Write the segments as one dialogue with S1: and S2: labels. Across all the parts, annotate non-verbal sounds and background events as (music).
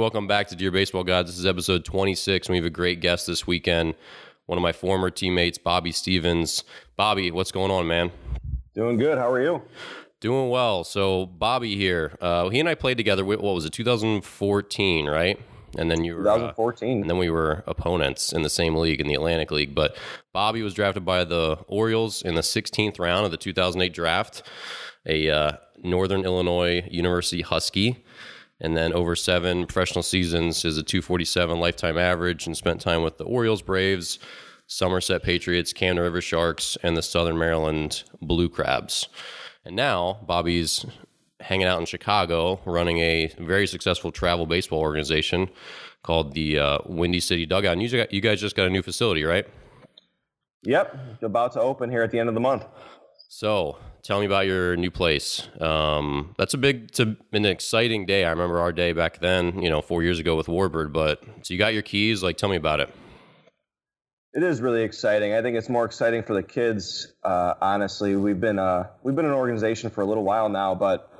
S1: Welcome back to Dear Baseball Gods. This is episode 26, and we have a great guest this weekend. One of my former teammates, Bobby Stevens. Bobby, what's going on, man?
S2: Doing good. How are you?
S1: Doing well. So, Bobby here, uh, he and I played together. What was it, 2014, right? And then you were uh,
S2: 2014.
S1: and then we were opponents in the same league in the Atlantic League. But Bobby was drafted by the Orioles in the 16th round of the 2008 draft, a uh, Northern Illinois University Husky. And then over seven professional seasons is a 247 lifetime average and spent time with the Orioles, Braves, Somerset Patriots, Camden River Sharks, and the Southern Maryland Blue Crabs. And now Bobby's hanging out in Chicago, running a very successful travel baseball organization called the uh, Windy City Dugout. And you, got, you guys just got a new facility, right?
S2: Yep. About to open here at the end of the month.
S1: So tell me about your new place. Um, that's a big, it's a, an exciting day. I remember our day back then, you know, four years ago with Warbird. But so you got your keys. Like, tell me about it.
S2: It is really exciting. I think it's more exciting for the kids. Uh, honestly, we've been uh, we've been an organization for a little while now, but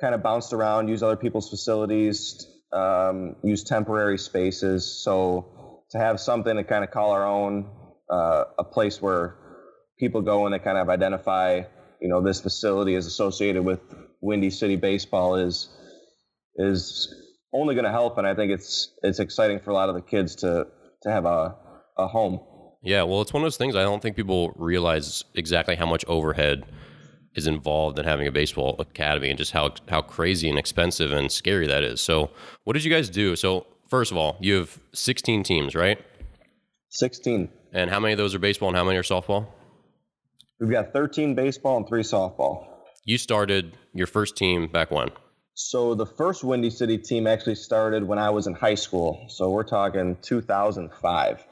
S2: kind of bounced around, use other people's facilities, um, use temporary spaces. So to have something to kind of call our own, uh, a place where people go and they kind of identify, you know, this facility is associated with Windy City baseball is is only going to help, and I think it's it's exciting for a lot of the kids to to have a a home.
S1: Yeah, well, it's one of those things I don't think people realize exactly how much overhead is involved in having a baseball academy and just how how crazy and expensive and scary that is. So, what did you guys do? So, first of all, you have 16 teams, right?
S2: 16.
S1: And how many of those are baseball and how many are softball?
S2: We've got 13 baseball and three softball.
S1: You started your first team back when?
S2: So the first Windy City team actually started when I was in high school. So we're talking 2005.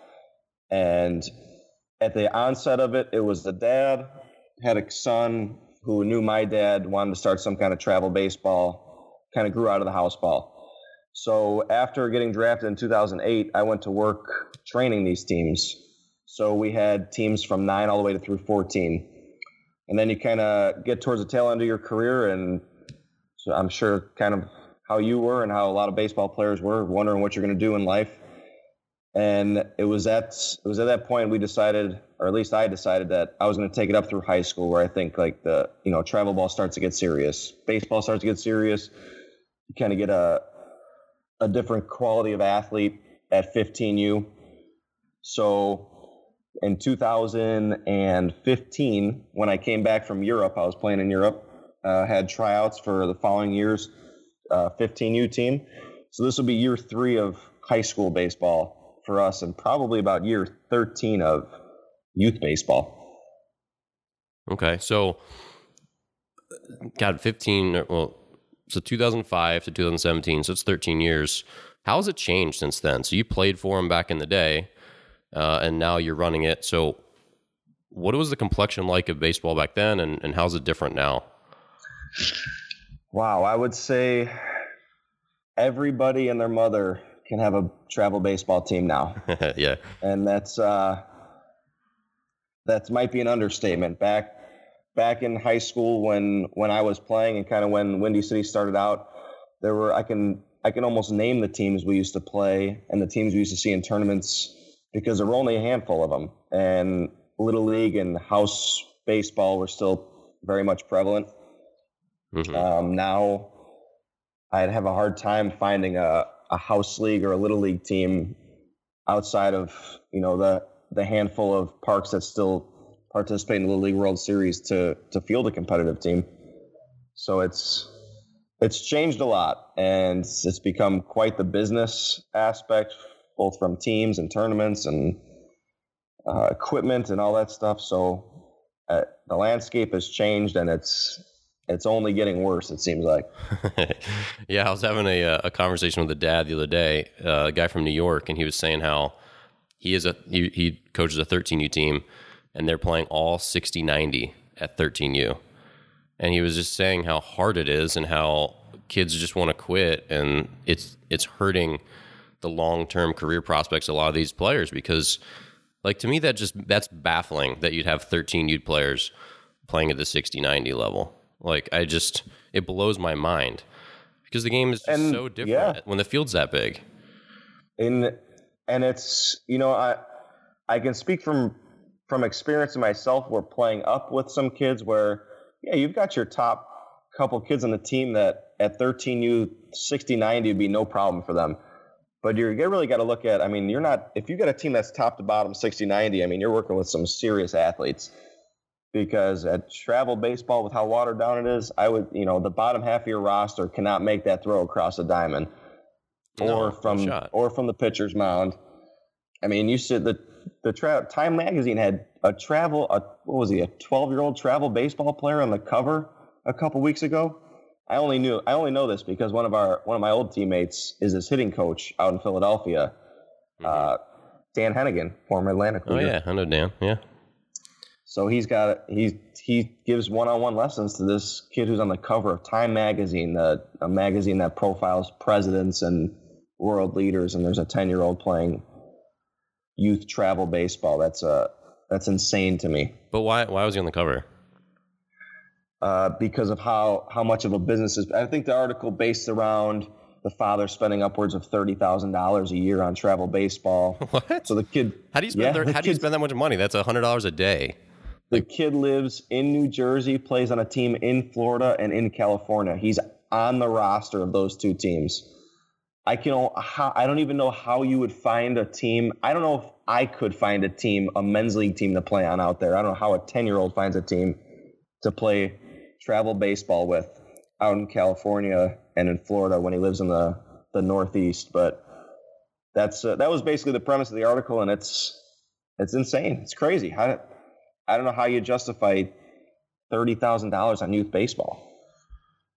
S2: And at the onset of it, it was the dad had a son who knew my dad wanted to start some kind of travel baseball, kind of grew out of the house ball. So after getting drafted in 2008, I went to work training these teams. So we had teams from nine all the way to through 14. And then you kind of get towards the tail end of your career, and so I'm sure kind of how you were and how a lot of baseball players were, wondering what you're going to do in life. And it was at it was at that point we decided, or at least I decided that I was going to take it up through high school, where I think like the you know travel ball starts to get serious, baseball starts to get serious. You kind of get a a different quality of athlete at 15U. So in 2015, when I came back from Europe, I was playing in Europe, uh, had tryouts for the following year's uh, 15U team. So this will be year three of high school baseball for us, and probably about year 13 of youth baseball.
S1: Okay, so got 15. Well, so 2005 to 2017, so it's 13 years. How has it changed since then? So you played for him back in the day, uh, and now you're running it. So, what was the complexion like of baseball back then, and, and how's it different now?
S2: Wow, I would say everybody and their mother can have a travel baseball team now, (laughs)
S1: yeah,
S2: and that's uh, that might be an understatement. Back back in high school when when I was playing and kind of when Windy City started out, there were I can I can almost name the teams we used to play and the teams we used to see in tournaments because there were only a handful of them, and little league and house baseball were still very much prevalent.
S1: Mhm.
S2: Um, now, I'd have a hard time finding a, a house league or a little league team outside of you know the the handful of parks that still participate in the Little League World Series to to field a competitive team. So it's it's changed a lot, and it's become quite the business aspect, both from teams and tournaments and uh, equipment and all that stuff. So uh, the landscape has changed, and it's it's only getting worse. It seems like. (laughs)
S1: yeah, I was having a, uh, a conversation with a dad the other day, uh, a guy from New York, and he was saying how he is a he, he coaches a 13U team, and they're playing all 60-90 at 13U, and he was just saying how hard it is and how kids just want to quit, and it's it's hurting the long term career prospects of a lot of these players because, like to me, that just that's baffling that you'd have 13U players playing at the 60-90 level. Like I just it blows my mind because the game is
S2: And,
S1: so different
S2: yeah.
S1: when the field's that big.
S2: in and it's you know i i can speak from from experience myself where playing up with some kids where yeah you've got your top couple kids on the team that at 13u 60 90 would be no problem for them but you're, really got to look at i mean you're not if you got a team that's top to bottom 60 90 i mean you're working with some serious athletes because at travel baseball with how watered down it is i would you know the bottom half of your roster cannot make that throw across a diamond
S1: No,
S2: or from
S1: shot.
S2: or from the pitcher's mound. I mean, you said the the tra- Time magazine had a travel a what was he a 12 year old travel baseball player on the cover a couple weeks ago. I only knew I only know this because one of our one of my old teammates is his hitting coach out in Philadelphia, uh, Dan Hennigan, former Atlantic.
S1: Mm-hmm. Oh yeah, I know Dan. Yeah.
S2: So he's got he he gives one on one lessons to this kid who's on the cover of Time magazine, the a magazine that profiles presidents and world leaders. And there's a ten year old playing youth travel baseball. That's uh that's insane to me
S1: But why why was he on the cover?
S2: Uh, because of how how much of a business is. I think the article based around the father spending upwards of thirty thousand dollars a year on travel baseball. (laughs)
S1: What?
S2: So the kid
S1: How do you spend
S2: Yeah,
S1: thir-
S2: the
S1: how do you spend that much money? That's hundred dollars a day.
S2: The kid lives in New Jersey, plays on a team in Florida and in California. He's on the roster of those two teams. I can I don't even know how you would find a team. I don't know if I could find a team, a men's league team to play on out there. I don't know how a 10-year-old finds a team to play travel baseball with out in California and in Florida when he lives in the the Northeast, but that's uh, that was basically the premise of the article and it's it's insane. It's crazy. How I don't know how you justify thirty thousand dollars on youth baseball.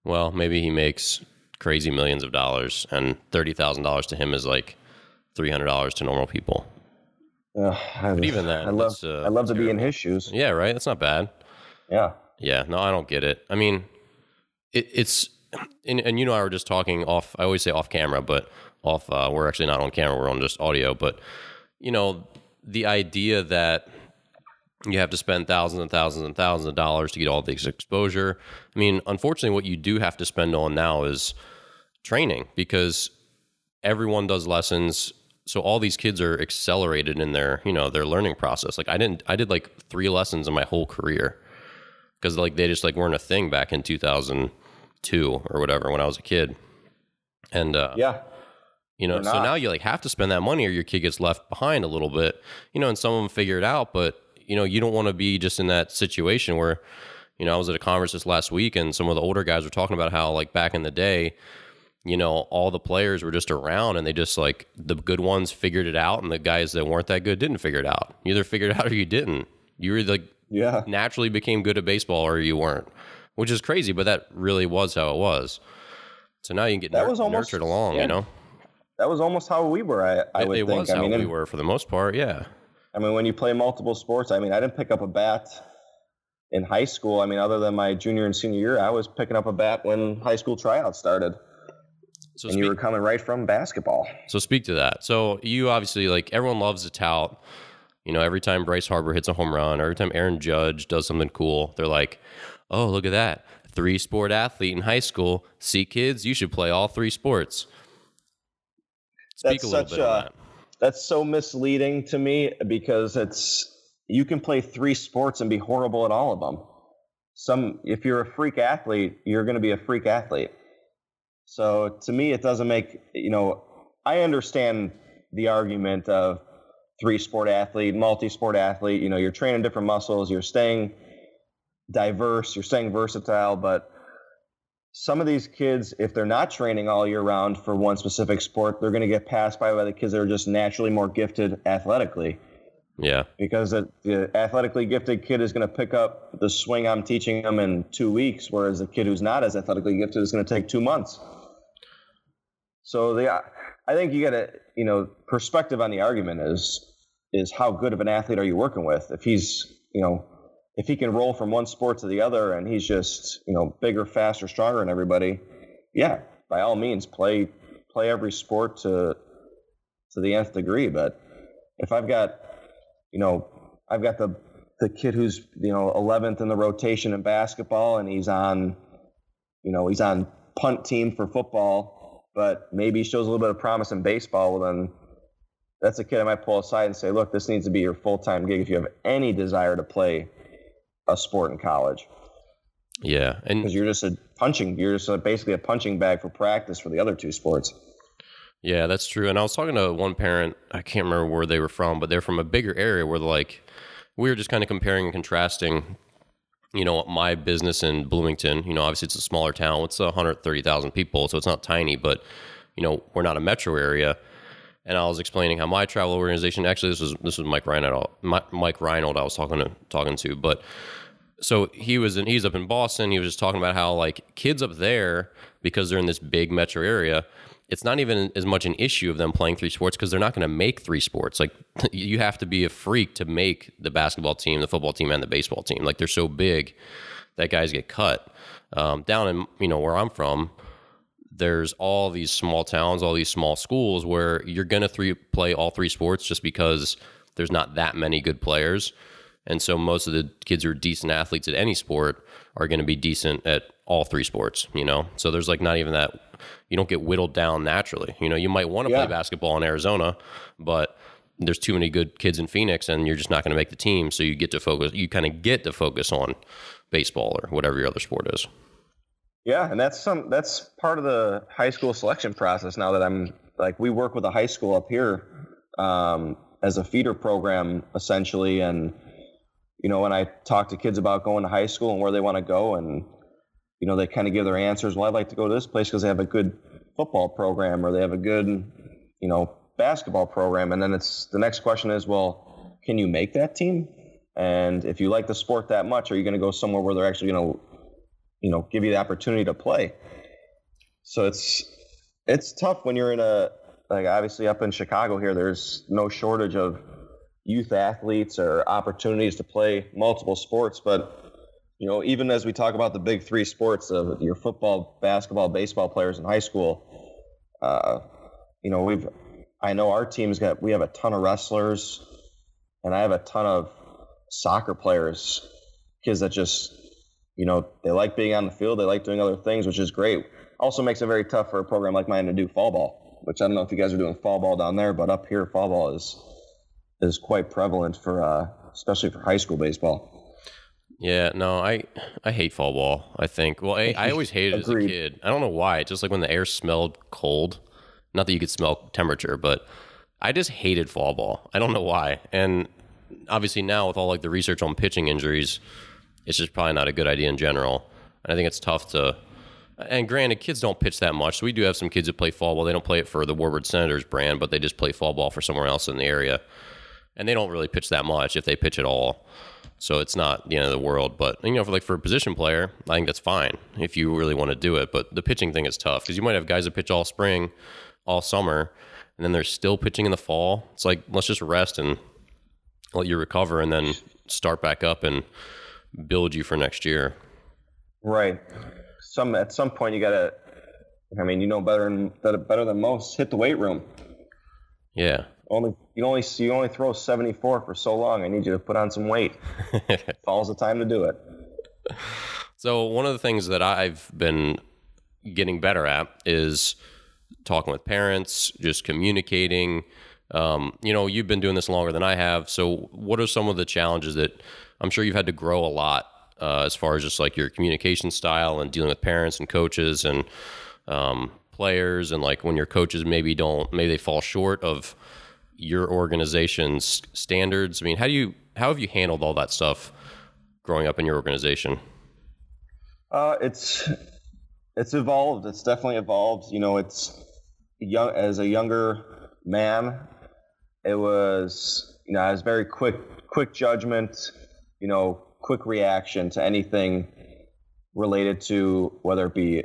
S1: Well, maybe he makes crazy millions of dollars, and thirty thousand dollars to him is like three hundred dollars to normal people.
S2: Uh,
S1: But even that,
S2: I love
S1: uh,
S2: I love to be in his shoes.
S1: Yeah, right. That's not bad.
S2: Yeah,
S1: Yeah, no, I don't get it. I mean, it, it's and, and you know, I were just talking off. I always say off camera, but off. Uh, we're actually not on camera. We're on just audio. But you know, the idea that you have to spend thousands and thousands and thousands of dollars to get all this exposure. I mean, unfortunately, what you do have to spend on now is training because everyone does lessons so all these kids are accelerated in their you know their learning process like i didn't i did like three lessons in my whole career because like they just like weren't a thing back in 2002 or whatever when i was a kid. And uh
S2: yeah,
S1: you know so now you like have to spend that money or your kid gets left behind a little bit you know and some of them figure it out but you know you don't want to be just in that situation where you know i was at a conference this last week and some of the older guys were talking about how like back in the day you know all the players were just around and they just like the good ones figured it out and the guys that weren't that good didn't figure it out. You either figured it out or you didn't. You were like
S2: yeah.
S1: naturally became good at baseball or you weren't which is crazy but that really was how it was so now you can get
S2: That
S1: nur-
S2: was almost-
S1: nurtured along
S2: yeah.
S1: you know
S2: That was almost how we were. I, I
S1: it,
S2: would
S1: it
S2: think.
S1: was
S2: I
S1: how
S2: mean,
S1: we were for the most part. Yeah.
S2: I mean, when you play multiple sports, I mean, I didn't pick up a bat in high school. I mean, other than my junior and senior year, I was picking up a bat when high school tryouts started,
S1: So
S2: and
S1: speak,
S2: you were coming right from basketball.
S1: so speak to that. So you obviously like everyone loves to tout. You know, every time Bryce Harper hits a home run, or every time Aaron Judge does something cool, they're like, "Oh, look at that! Three sport athlete in high school. See, kids, you should play all three sports." Speak
S2: That's
S1: a little
S2: such a-
S1: that.
S2: That's so misleading to me because it's you can play three sports and be horrible at all of them. Some if you're a freak athlete, you're going to be a freak athlete. So to me, it doesn't make you know. I understand the argument of three sport athlete, multi sport athlete. You know, you're training different muscles, you're staying diverse, you're staying versatile, but some of these kids, if they're not training all year round for one specific sport, they're going to get passed by by the kids that are just naturally more gifted athletically.
S1: Yeah.
S2: Because the, the athletically gifted kid is going to pick up the swing I'm teaching them in two weeks, whereas the kid who's not as athletically gifted is going to take two months. So the, I think you got to, you know, perspective on the argument is is how good of an athlete are you working with? If he's, you know, if he can roll from one sport to the other and he's just, you know, bigger, faster, stronger than everybody, yeah, by all means, play play every sport to to the nth degree. But if I've got, you know, I've got the the kid who's you know 11th in the rotation in basketball and he's on, you know, he's on punt team for football, but maybe shows a little bit of promise in baseball, well, then that's a kid I might pull aside and say, look, this needs to be your full time gig if you have any desire to play a sport in college.
S1: Yeah, and
S2: because you're just a punching, you're just a, basically a punching bag for practice for the other two sports.
S1: Yeah, that's true. And I was talking to one parent, I can't remember where they were from, but they're from a bigger area where like we were just kind of comparing and contrasting you know, my business in Bloomington, you know, obviously it's a smaller town. It's 130,000 people, so it's not tiny, but you know, we're not a metro area. And I was explaining how my travel organization, actually, this was this was Mike Reinold, Mike Reinold I was talking to talking to, but so he was in, he's up in Boston. He was just talking about how like kids up there because they're in this big metro area it's not even as much an issue of them playing three sports because they're not going to make three sports. Like (laughs) you have to be a freak to make the basketball team, the football team, and the baseball team. Like they're so big that guys get cut. Um, down in you know where I'm from, there's all these small towns, all these small schools where you're going to three play all three sports just because there's not that many good players. And so most of the kids who are decent athletes at any sport are going to be decent at all three sports, you know? So there's like not even that, you don't get whittled down naturally. You know, you might want to yeah. play basketball in Arizona, but there's too many good kids in Phoenix and you're just not going to make the team. So you get to focus, you kind of get to focus on baseball or whatever your other sport is.
S2: Yeah. And that's some, that's part of the high school selection process now that I'm like, we work with a high school up here um, as a feeder program essentially. And, you know, when I talk to kids about going to high school and where they want to go, and you know, they kind of give their answers. Well, I'd like to go to this place because they have a good football program or they have a good, you know, basketball program. And then it's the next question is, well, can you make that team? And if you like the sport that much, are you going to go somewhere where they're actually going to, you know, give you the opportunity to play? So it's it's tough when you're in a like obviously up in Chicago here. There's no shortage of youth athletes or opportunities to play multiple sports. But you know, even as we talk about the big three sports of your football, basketball, baseball players in high school, uh, you know, we've I know our team's got we have a ton of wrestlers, and I have a ton of soccer players, kids that just you know they like being on the field, they like doing other things, which is great. Also makes it very tough for a program like mine to do fall ball, which I don't know if you guys are doing fall ball down there, but up here fall ball is is quite prevalent for uh, especially for high school baseball.
S1: Yeah, no, I I hate fall ball. I think. Well, I, I (laughs) always hated it as a kid. I don't know why. Just like when the air smelled cold. Not that you could smell temperature, but I just hated fall ball. I don't know why. And obviously now with all like the research on pitching injuries, it's just probably not a good idea in general. And I think it's tough to. And granted, kids don't pitch that much. So we do have some kids that play fall ball. They don't play it for the Warburg Senators brand, but they just play fall ball for somewhere else in the area. And they don't really pitch that much if they pitch at all. So it's not the end of the world. But you know, for like for a position player, I think that's fine if you really want to do it. But the pitching thing is tough because you might have guys that pitch all spring, all summer, and then they're still pitching in the fall. It's like let's just rest and let you recover, and then start back up and build you for next year.
S2: Right. Some at some point you gotta. I mean, you know better than better than most. Hit the weight room.
S1: Yeah
S2: only you only you only throw 74 for so long. I need you to put on some weight. (laughs) Fall's the time to do it.
S1: So one of the things that I've been getting better at is talking with parents, just communicating. Um, you know, you've been doing this longer than I have. So what are some of the challenges that I'm sure you've had to grow a lot uh, as far as just like your communication style and dealing with parents and coaches and um, players and like when your coaches maybe don't maybe they fall short of your organization's standards? I mean, how do you how have you handled all that stuff growing up in your organization?
S2: Uh, it's it's evolved. It's definitely evolved. You know, it's young as a younger man. It was you know I was very quick quick judgment. You know, quick reaction to anything related to whether it be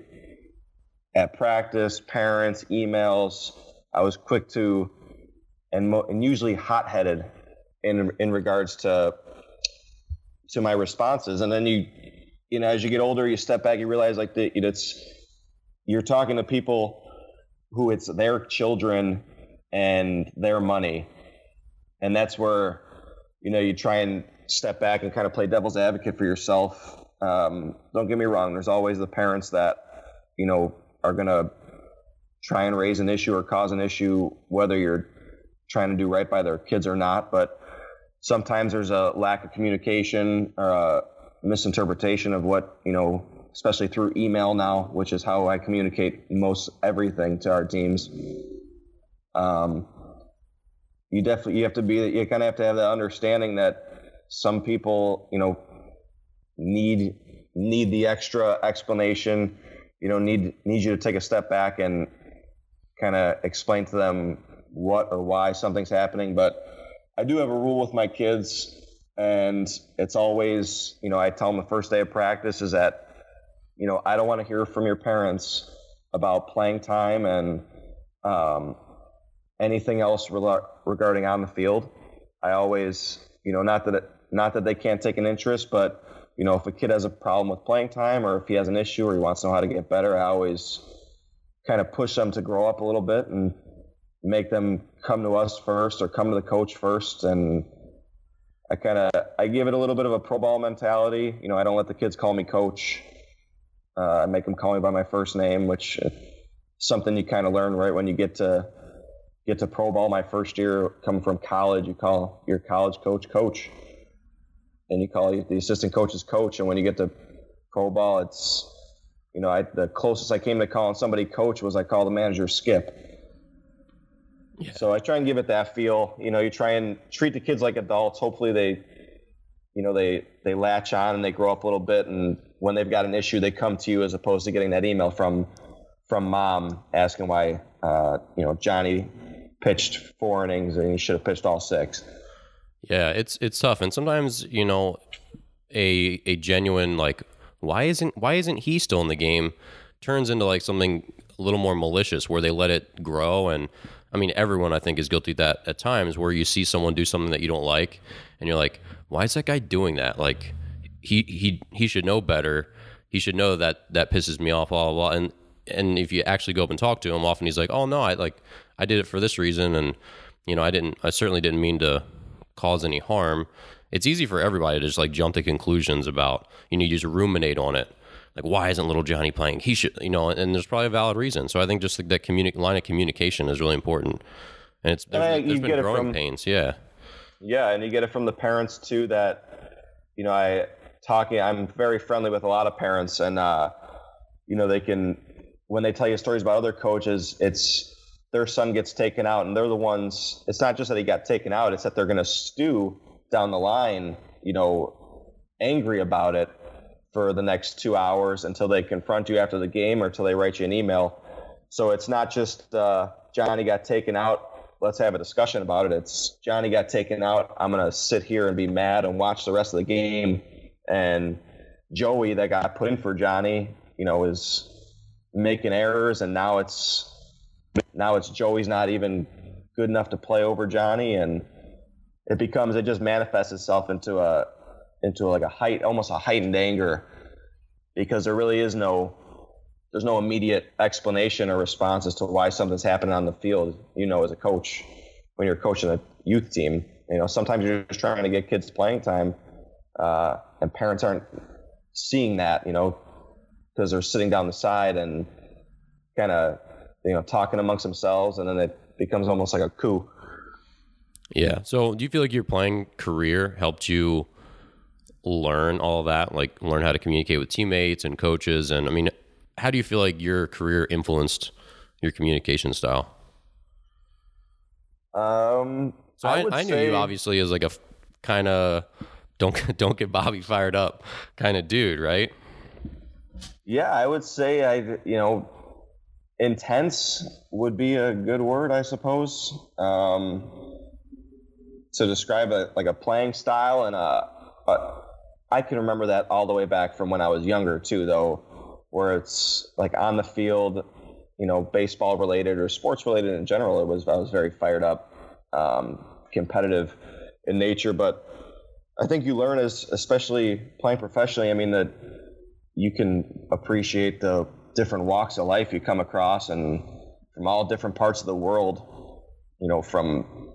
S2: at practice, parents, emails. I was quick to and mo- and usually hot headed in in regards to to my responses. And then you you know as you get older, you step back, you realize like that it's you're talking to people who it's their children and their money, and that's where you know you try and step back and kind of play devil's advocate for yourself. Um, don't get me wrong. There's always the parents that you know, are going to try and raise an issue or cause an issue, whether you're trying to do right by their kids or not. But sometimes there's a lack of communication or a misinterpretation of what, you know, especially through email now, which is how I communicate most everything to our teams. Um, you definitely you have to be you kind of have to have that understanding that some people you know need need the extra explanation you know need need you to take a step back and kind of explain to them what or why something's happening but i do have a rule with my kids and it's always you know i tell them the first day of practice is that you know i don't want to hear from your parents about playing time and um, anything else regarding on the field. I always, you know, not that it, not that they can't take an interest, but you know, if a kid has a problem with playing time or if he has an issue or he wants to know how to get better, I always kind of push them to grow up a little bit and make them come to us first or come to the coach first. And I kind of I give it a little bit of a pro ball mentality. You know, I don't let the kids call me coach. Uh, I make them call me by my first name, which is something you kind of learn right when you get to get to pro ball. My first year coming from college you call your college coach coach. And you call the assistant coach's coach. And when you get to pro ball it's you know I, the closest i came to calling somebody coach was i call the manager skip yeah. so i try and give it that feel you know you try and treat the kids like adults hopefully they you know they they latch on and they grow up a little bit and when they've got an issue they come to you as opposed to getting that email from from mom asking why uh, you know Johnny pitched four innings and he should have pitched all six.
S1: Yeah, it's it's tough, and sometimes you know a a genuine like why isn't why isn't he still in the game turns into like something a little more malicious where they let it grow and I mean everyone I think is guilty of that at times where you see someone do something that you don't like and you're like why is that guy doing that like he he he should know better he should know that that pisses me off blah blah, blah. and and if you actually go up and talk to him often he's like oh no I like I did it for this reason, and you know, I didn't. I certainly didn't mean to cause any harm. It's easy for everybody to just like jump to conclusions about. You know, you just ruminate on it. Like, why isn't little Johnny playing? He should, you know, and there's probably a valid reason. So I think just like that communi- line of communication is really important. And it's there's, and there's been growing from, pains, yeah.
S2: Yeah, and you get it from the parents too. That you know, I talking. I'm very friendly with a lot of parents, and uh, you know, they can when they tell you stories about other coaches, it's their son gets taken out, and they're the ones. It's not just that he got taken out; it's that they're going to stew down the line, you know, angry about it for the next two hours until they confront you after the game or until they write you an email. So it's not just uh, Johnny got taken out. Let's have a discussion about it. It's Johnny got taken out. I'm going to sit here and be mad and watch the rest of the game. And Joey, that got put in for Johnny, you know, is making errors, and now it's now it's Joey's not even good enough to play over Johnny, and it becomes it just manifests itself into a into like a height almost a heightened anger because there really is no there's no immediate explanation or response as to why something's happening on the field. You know, as a coach, when you're coaching a youth team, you know sometimes you're just trying to get kids playing time, uh, and parents aren't seeing that. You know, because they're sitting down the side and kind of you know talking amongst themselves, and then it becomes almost like a coup.
S1: Yeah. So, do you feel like your playing career helped you learn all that, like learn how to communicate with teammates and coaches? And I mean, how do you feel like your career influenced your communication style?
S2: Um,
S1: so I, I, I knew say... you obviously as like a kind of don't (laughs) don't get Bobby fired up kind of dude, right?
S2: Yeah, I would say I you know intense would be a good word, I suppose, um, to describe a like a playing style and a, a. I can remember that all the way back from when I was younger too, though, where it's like on the field, you know, baseball related or sports related in general. It was I was very fired up, um, competitive in nature, but I think you learn as especially playing professionally. I mean that you can appreciate the different walks of life you come across and from all different parts of the world, you know, from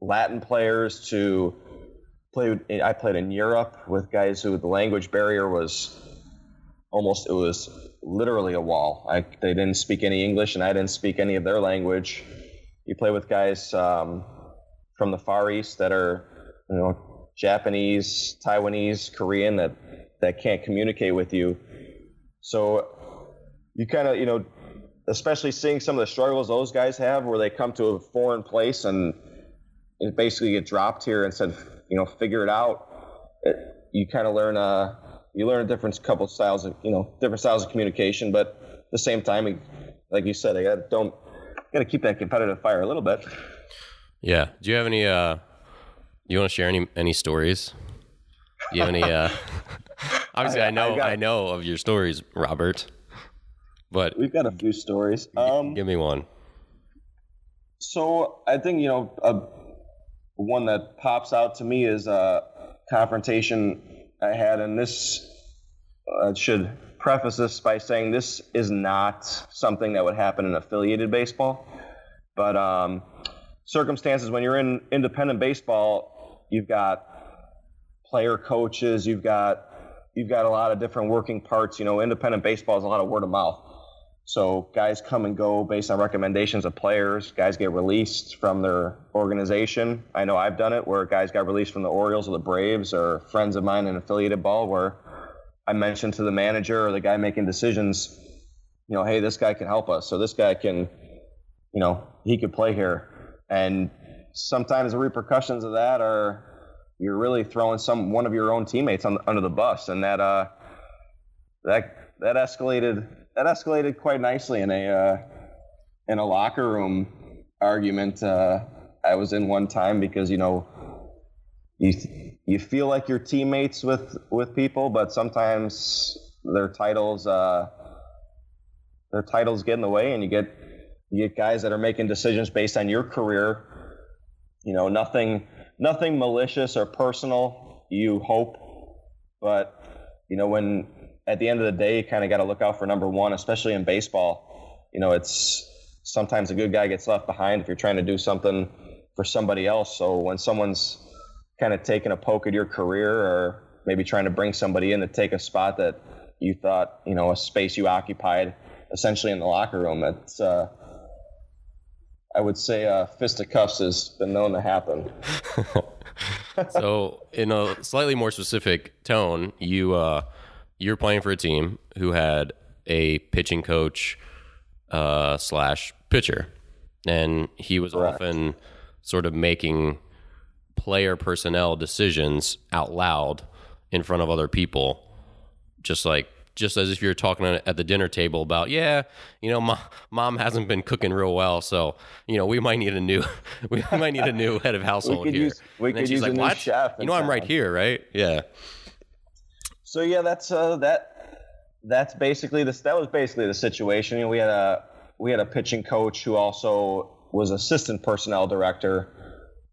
S2: Latin players to play. I played in Europe with guys who the language barrier was almost it was literally a wall. I, they didn't speak any English, and I didn't speak any of their language. You play with guys um, from the Far East that are, you know, Japanese, Taiwanese, Korean that that can't communicate with you. So you kind of, you know, especially seeing some of the struggles those guys have, where they come to a foreign place and basically get dropped here and said, you know, figure it out. It, you kind of learn uh, you learn a different couple styles of you know different styles of communication, but at the same time, like you said, I got don't got to keep that competitive fire a little bit.
S1: Yeah. Do you have any? uh You want to share any any stories? Do you have any? uh (laughs) Obviously, I, I know I, got, I, know of your stories, Robert. But
S2: we've got a few stories. Um,
S1: give me one.
S2: So I think you know a, one that pops out to me is a confrontation I had, and this uh, should preface this by saying this is not something that would happen in affiliated baseball, but um, circumstances when you're in independent baseball, you've got player coaches, you've got you've got a lot of different working parts. You know, independent baseball is a lot of word of mouth. So guys come and go based on recommendations of players. Guys get released from their organization. I know I've done it where guys got released from the Orioles or the Braves or friends of mine in affiliated ball where I mentioned to the manager or the guy making decisions, you know, hey, this guy can help us. So this guy can, you know, he could play here. And sometimes the repercussions of that are you're really throwing some one of your own teammates on, under the bus, and that uh, that that escalated that escalated quite nicely in a uh, in a locker room argument uh, I was in one time because you know you you feel like you're teammates with with people, but sometimes their titles uh, their titles get in the way, and you get you get guys that are making decisions based on your career. You know, nothing nothing malicious or personal. You hope, but you know when at the end of the day, you kind of got to look out for number one, especially in baseball. You know, it's sometimes a good guy gets left behind if you're trying to do something for somebody else. So when someone's kind of taking a poke at your career or maybe trying to bring somebody in to take a spot that you thought, you know, a space you occupied essentially in the locker room, it's, uh, I would say uh, fisticuffs has been known to happen. (laughs)
S1: so, in a slightly more specific tone, you uh, you're playing for a team who had a pitching coach uh, slash pitcher, and he was Correct. often sort of making player personnel decisions out loud in front of other people, just like just as if you're talking at the dinner table about, yeah, you know, mom, mom hasn't been cooking real well, so you know, we might need a new, (laughs) we might need a new head of household
S2: we
S1: here.
S2: Use, we and could use like, a new what? chef.
S1: You know, I'm right here, right? Yeah.
S2: So yeah, that's uh, that. That's basically this. That was basically the situation. You know, we had a we had a pitching coach who also was assistant personnel director,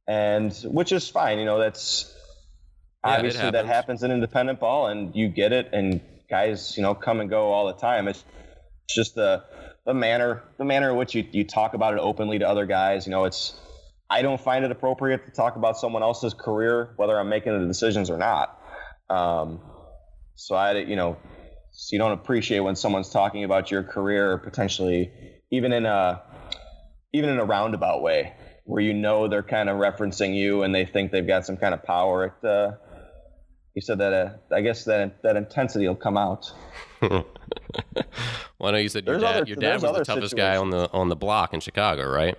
S2: and which is fine. You know, that's yeah, obviously happens. that happens in independent ball, and you get it. And guys, you know, come and go all the time. It's, it's just the the manner the manner in which you, you talk about it openly to other guys. You know, it's I don't find it appropriate to talk about someone else's career, whether I'm making the decisions or not. Um, so I, you know, so you don't appreciate when someone's talking about your career, potentially even in a even in a roundabout way, where you know they're kind of referencing you and they think they've got some kind of power. It, uh, you said that uh, I guess that that intensity will come out. (laughs)
S1: well, I know you said your dad, other, your dad was the toughest guy on the on the block in Chicago, right?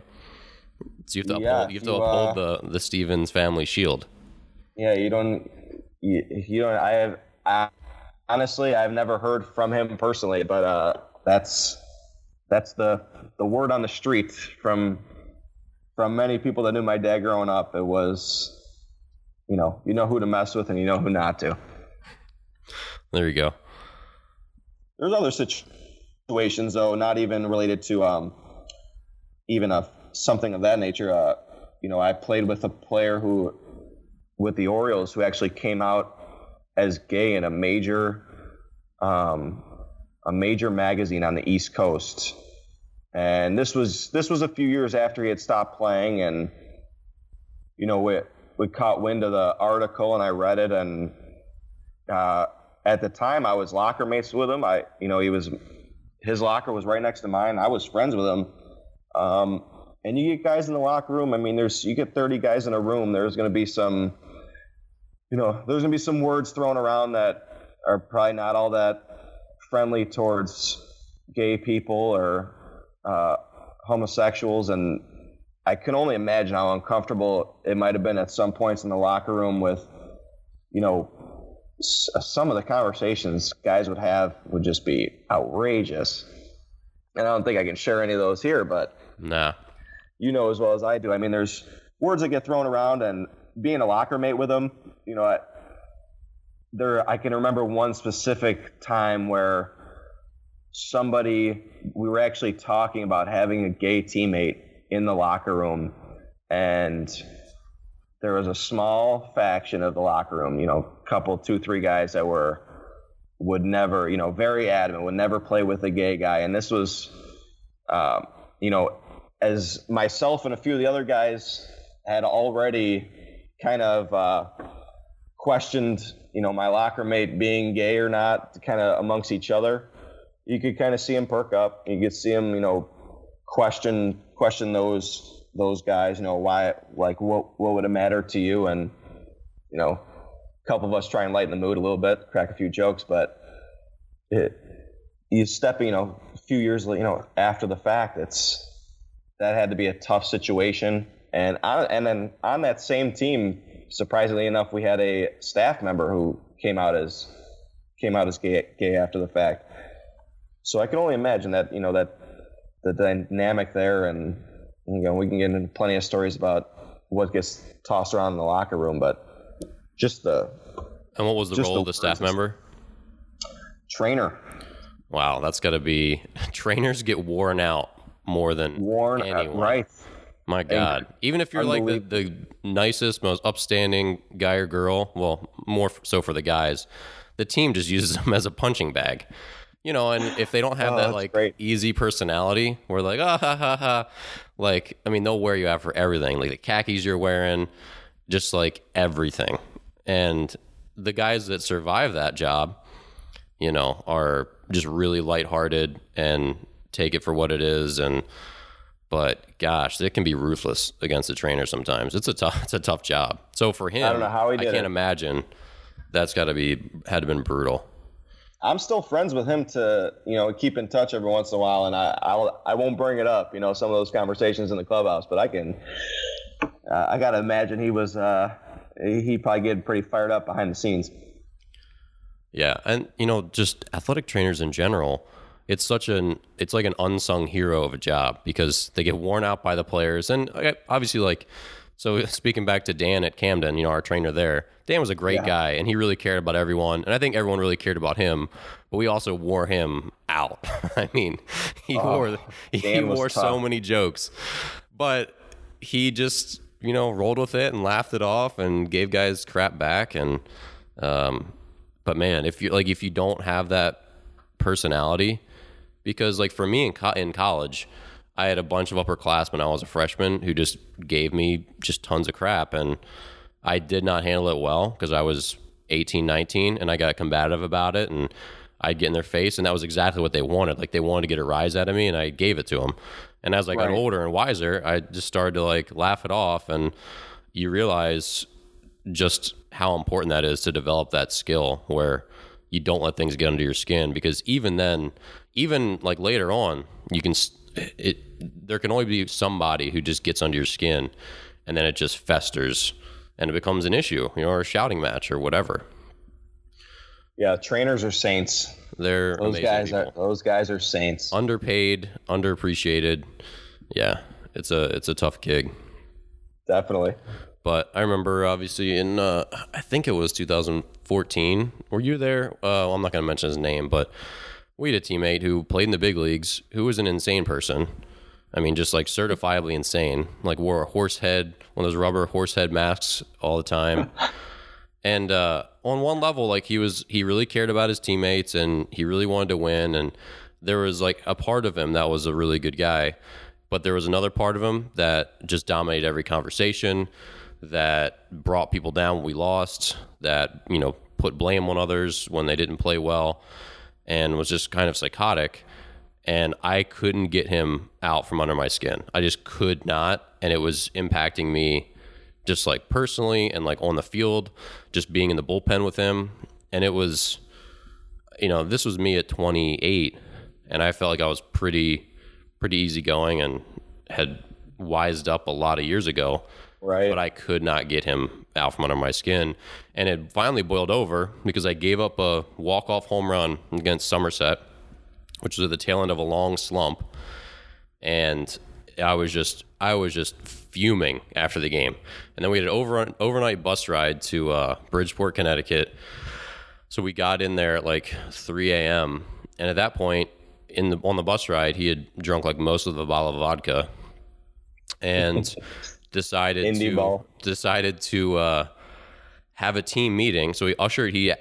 S1: So you have to yeah, uphold, you have to you, uphold uh, the the Stevens family shield.
S2: Yeah, you don't. You, you don't. I have. I, honestly, I've never heard from him personally, but uh, that's that's the the word on the street from from many people that knew my dad growing up. It was, you know, you know who to mess with and you know who not to.
S1: There you go.
S2: There's other situations though, not even related to um, even a something of that nature. Uh, you know, I played with a player who, with the Orioles, who actually came out as gay in a major um, a major magazine on the East Coast. And this was this was a few years after he had stopped playing, and you know we we caught wind of the article, and I read it, and uh, at the time I was locker mates with him. I you know he was his locker was right next to mine. I was friends with him. Um, and you get guys in the locker room. I mean, there's you get 30 guys in a room. There's going to be some, you know, there's going to be some words thrown around that are probably not all that friendly towards gay people or uh, homosexuals. And I can only imagine how uncomfortable it might have been at some points in the locker room with, you know, some of the conversations guys would have would just be outrageous. And I don't think I can share any of those here, but
S1: nah,
S2: you know as well as I do. I mean, there's words that get thrown around, and being a locker mate with them, you know, I, there I can remember one specific time where somebody we were actually talking about having a gay teammate in the locker room, and there was a small faction of the locker room, you know, a couple, two, three guys that were would never, you know, very adamant, would never play with a gay guy. And this was, um, you know, as myself and a few of the other guys had already kind of uh, questioned, you know, my locker mate being gay or not, kind of amongst each other. You could kind of see him perk up. You could see him, you know, question question those those guys, you know, why, like, what, what would it matter to you? And, you know, a couple of us try and lighten the mood a little bit, crack a few jokes, but it, you step, you know, a few years, you know, after the fact, it's, that had to be a tough situation. And on, and then on that same team, surprisingly enough, we had a staff member who came out as, came out as gay, gay after the fact. So I can only imagine that, you know, that the dynamic there and you know, we can get into plenty of stories about what gets tossed around in the locker room, but just the.
S1: And what was the role the of the staff member?
S2: Trainer.
S1: Wow, that's got to be. (laughs) Trainers get worn out more than worn anyone.
S2: right.
S1: My God, and even if you're like the, the nicest, most upstanding guy or girl, well, more so for the guys, the team just uses (laughs) them as a punching bag you know, and if they don't have oh, that like great. easy personality, we're like, ah, ha, ha, ha. Like, I mean, they'll wear you out for everything, like the khakis you're wearing, just like everything. And the guys that survive that job, you know, are just really lighthearted and take it for what it is. And, but gosh, it can be ruthless against the trainer sometimes. It's a tough, it's a tough job. So for him, I don't know how he did I can't it. imagine that's got to be had to been brutal.
S2: I'm still friends with him to you know keep in touch every once in a while, and I I'll, I won't bring it up, you know, some of those conversations in the clubhouse, but I can. Uh, I gotta imagine he was uh, he probably get pretty fired up behind the scenes.
S1: Yeah, and you know, just athletic trainers in general, it's such an it's like an unsung hero of a job because they get worn out by the players, and obviously like so (laughs) speaking back to Dan at Camden, you know, our trainer there, Dan was a great yeah. guy and he really cared about everyone. And I think everyone really cared about him, but we also wore him out. (laughs) I mean, he oh, wore he wore tough. so many jokes. But he just, you know, rolled with it and laughed it off and gave guys crap back and um but man, if you like if you don't have that personality because like for me in co- in college, I had a bunch of upperclassmen I was a freshman who just gave me just tons of crap. And I did not handle it well because I was 18, 19 and I got combative about it. And I'd get in their face. And that was exactly what they wanted. Like they wanted to get a rise out of me and I gave it to them. And as I got older and wiser, I just started to like laugh it off. And you realize just how important that is to develop that skill where you don't let things get under your skin because even then, even like later on, you can it there can only be somebody who just gets under your skin and then it just festers and it becomes an issue, you know, or a shouting match or whatever.
S2: Yeah, trainers are saints.
S1: They're
S2: those guys people. are those guys are saints.
S1: Underpaid, underappreciated. Yeah, it's a it's a tough gig.
S2: Definitely.
S1: But I remember obviously in uh, I think it was 2014. Were you there? Uh, well, I'm not going to mention his name, but we had a teammate who played in the big leagues who was an insane person. I mean, just like certifiably insane. Like wore a horse head, one of those rubber horse head masks all the time. (laughs) and uh, on one level, like he was, he really cared about his teammates and he really wanted to win. And there was like a part of him that was a really good guy, but there was another part of him that just dominated every conversation, that brought people down when we lost, that you know put blame on others when they didn't play well and was just kind of psychotic. and I couldn't get him out from under my skin. I just could not, and it was impacting me just like personally and like on the field, just being in the bullpen with him. And it was, you know, this was me at 28, and I felt like I was pretty, pretty easygoing and had wised up a lot of years ago.
S2: Right.
S1: But I could not get him out from under my skin. And it finally boiled over because I gave up a walk off home run against Somerset, which was at the tail end of a long slump. And I was just I was just fuming after the game. And then we had an over, overnight bus ride to uh, Bridgeport, Connecticut. So we got in there at like 3 a.m. And at that point, in the on the bus ride, he had drunk like most of the bottle of vodka, and (laughs) decided
S2: Indie
S1: to
S2: ball.
S1: decided to uh, have a team meeting. So he ushered he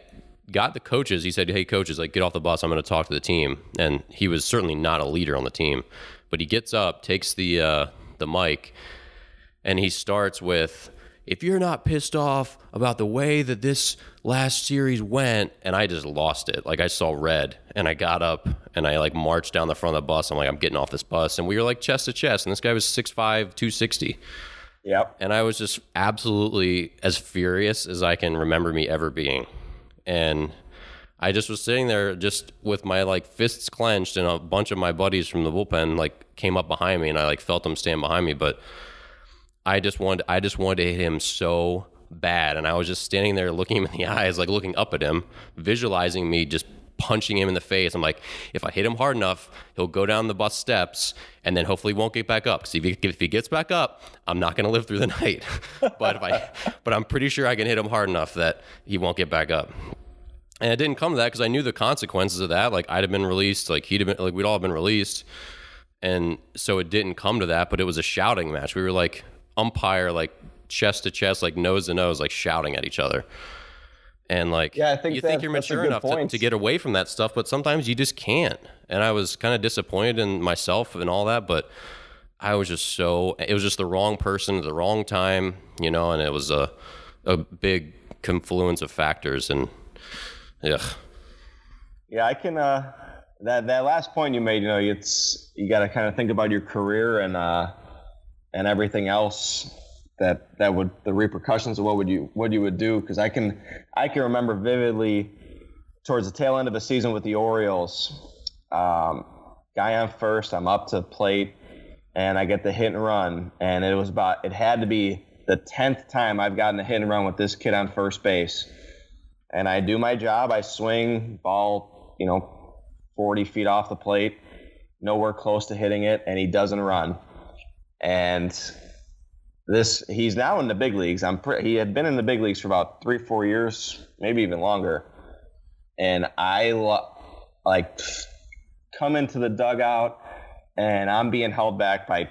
S1: got the coaches. He said, "Hey coaches, like get off the bus. I'm going to talk to the team." And he was certainly not a leader on the team, but he gets up, takes the uh, the mic, and he starts with. If you're not pissed off about the way that this last series went, and I just lost it. Like I saw red, and I got up and I like marched down the front of the bus. I'm like, I'm getting off this bus, and we were like chest to chest, and this guy was 6'5", 260.
S2: Yep.
S1: And I was just absolutely as furious as I can remember me ever being. And I just was sitting there just with my like fists clenched and a bunch of my buddies from the bullpen like came up behind me and I like felt them stand behind me. But I just wanted I just wanted to hit him so bad. And I was just standing there looking him in the (laughs) eyes, like looking up at him, visualizing me just punching him in the face. I'm like, if I hit him hard enough, he'll go down the bus steps and then hopefully won't get back up. Because if he, if he gets back up, I'm not going to live through the (laughs) night. but if I, but I'm pretty sure I can hit him hard enough that he won't get back up. And it didn't come to that because I knew the consequences of that. Like I'd have been released, like he'd have been, like we'd all have been released. And so it didn't come to that, but it was a shouting match. We were like umpire, like chest to chest, like nose to nose, like shouting at each other. And like,
S2: Yeah, I think
S1: you think you're mature enough to, to get away from that stuff, but sometimes you just can't. And I was kind of disappointed in myself and all that, but I was just so it was just the wrong person at the wrong time, you know, and it was a a big confluence of factors and ugh.
S2: Yeah, I can. Uh, that that last point you made, you know, it's you got to kind of think about your career and uh, and everything else that that would the repercussions of what would you what you would do because I can I can remember vividly towards the tail end of the season with the Orioles, um, guy on first, I'm up to plate, and I get the hit and run, and it was about it had to be the tenth time I've gotten a hit and run with this kid on first base and I do my job. I swing ball, you know, 40 feet off the plate, nowhere close to hitting it, and he doesn't run. And this, he's now in the big leagues. I'm pre- he had been in the big leagues for about three, four years, maybe even longer. And I lo- like come into the dugout, and I'm being held back by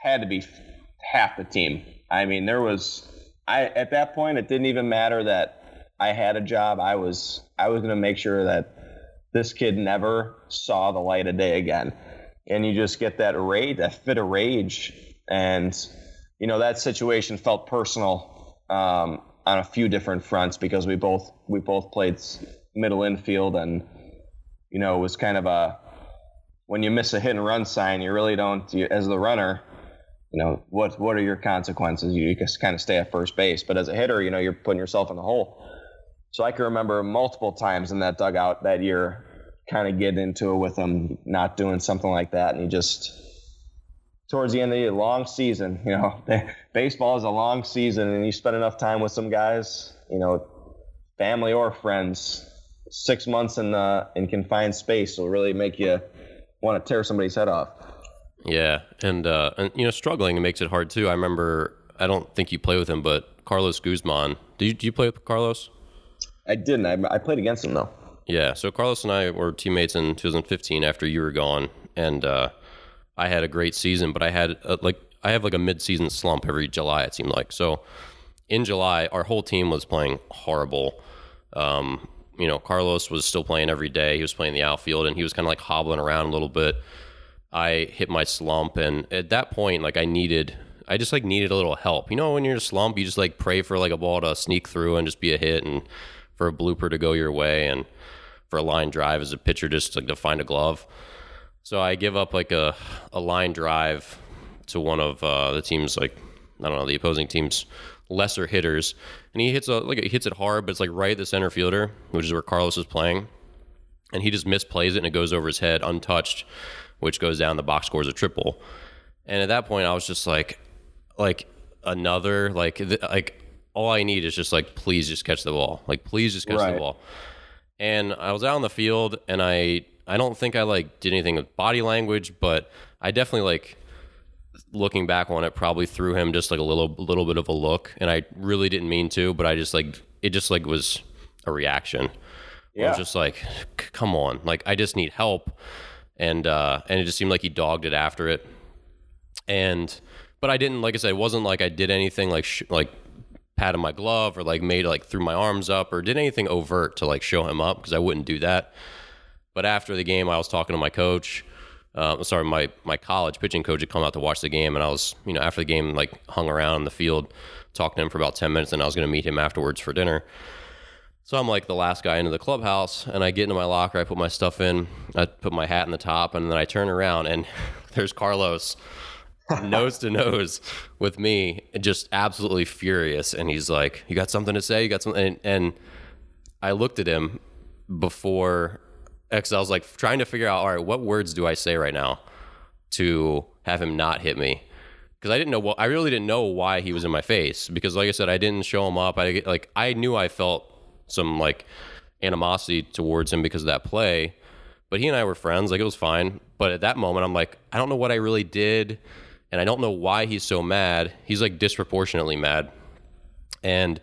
S2: had to be half the team. I mean, there was I at that point it didn't even matter that I had a job. I was I was going to make sure that this kid never saw the light of day again. And you just get that rage, that fit of rage, and you know that situation felt personal um, on a few different fronts because we both we both played middle infield, and you know it was kind of a when you miss a hit and run sign, you really don't you, as the runner. You know what? What are your consequences? You, just kind of stay at first base, but as a hitter, you know you're putting yourself in the hole. So I can remember multiple times in that dugout that year, kind of getting into it with him, not doing something like that, and he just towards the end of the long season, you know, (laughs) baseball is a long season, and you spend enough time with some guys, you know, family or friends, six months in uh, in confined space will really make you want to tear somebody's head off.
S1: Yeah, and uh, and you know, struggling makes it hard too. I remember, I don't think you play with him, but Carlos Guzman. Did you, do you play with Carlos?
S2: I didn't. I, I played against him though.
S1: Yeah, so Carlos and I were teammates in 2015 after you were gone, and uh, I had a great season, but I had a, like I have like a mid-season slump every July. It seemed like so. In July, our whole team was playing horrible. Um, you know, Carlos was still playing every day. He was playing the outfield, and he was kind of like hobbling around a little bit. I hit my slump, and at that point, like I needed, I just like needed a little help. You know, when you're in a slump, you just like pray for like a ball to sneak through and just be a hit, and for a blooper to go your way, and for a line drive as a pitcher just like to find a glove. So I give up like a a line drive to one of uh, the teams, like I don't know, the opposing team's lesser hitters, and he hits a like he hits it hard, but it's like right at the center fielder, which is where Carlos is playing, and he just misplays it and it goes over his head untouched, which goes down. The box scores a triple, and at that point I was just like, like another like th- like all I need is just like please just catch the ball, like please just catch
S2: Right.
S1: the ball. And I was out on the field, and I I don't think I like did anything with body language, but I definitely like looking back on it probably threw him just like a little little bit of a look, and I really didn't mean to, but I just like it just like was a reaction. I was just like, come on, like I just need help, and uh, and it just seemed like he dogged it after it, and but I didn't like I said, it wasn't like I did anything like sh- like patted my glove or like made like threw my arms up or did anything overt to like show him up because I wouldn't do that. But after the game, I was talking to my coach. Uh, sorry, my my college pitching coach had come out to watch the game, and I was you know after the game like hung around in the field talking to him for about ten minutes, and I was going to meet him afterwards for dinner. So I'm like the last guy into the clubhouse, and I get into my locker. I put my stuff in. I put my hat in the top, and then I turn around, and (laughs) there's Carlos, (laughs) nose to nose with me, just absolutely furious. And he's like, "You got something to say? You got something?" And, and I looked at him before, because I was like trying to figure out, all right, what words do I say right now to have him not hit me? because I didn't know what I really didn't know why he was in my face because like I said I didn't show him up. I like I knew I felt some like animosity towards him because of that play but he and I were friends like it was fine. But at that moment I'm like I don't know what I really did and I don't know why he's so mad. He's like disproportionately mad. And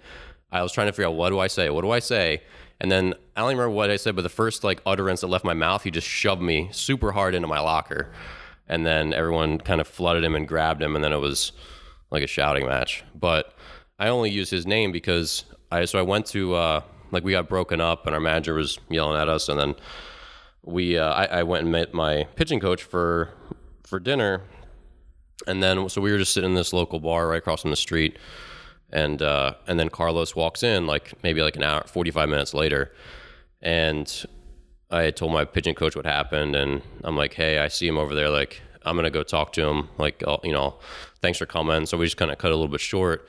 S1: I was trying to figure out what do I say? What do I say and then I don't remember what I said but the first like utterance that left my mouth he just shoved me super hard into my locker. And then everyone kind of flooded him and grabbed him and then it was like a shouting match. But i only use his name because i so i went to uh like we got broken up and our manager was yelling at us. And then we uh, I, I went and met my pitching coach for for dinner. And then so we were just sitting in this local bar right across from the street and uh and then carlos walks in like maybe like an hour 45 minutes later and I told my pitching coach what happened, and I'm like, hey, I see him over there. Like, I'm gonna go talk to him. Like, oh, you know, thanks for coming. So we just kind of cut a little bit short.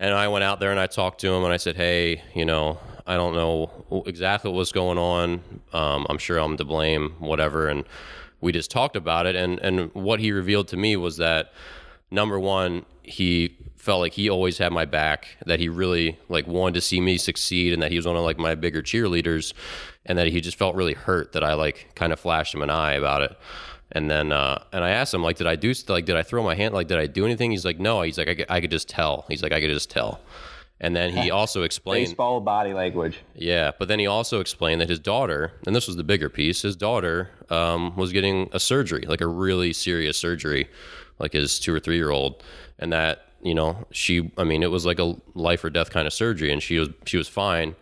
S1: And I went out there and I talked to him, and I said, hey, you know, I don't know exactly what's going on. Um, I'm sure I'm to blame, whatever. And we just talked about it. And and what he revealed to me was that number one, he felt like he always had my back, that he really like wanted to see me succeed and that he was one of like my bigger cheerleaders and that he just felt really hurt that I like kind of flashed him an eye about it. And then, uh, and I asked him like, did I do, like, did I throw my hand? Like, did I do anything? He's like, no, he's like, I could, I could just tell. He's like, I could just tell. And then he (laughs) also explained,
S2: Baseball body language.
S1: yeah, but then he also explained that his daughter, and this was the bigger piece, his daughter um, was getting a surgery, like a really serious surgery, like his two or three year old, and that you know she, I mean, it was like a life or death kind of surgery, and she was she was fine,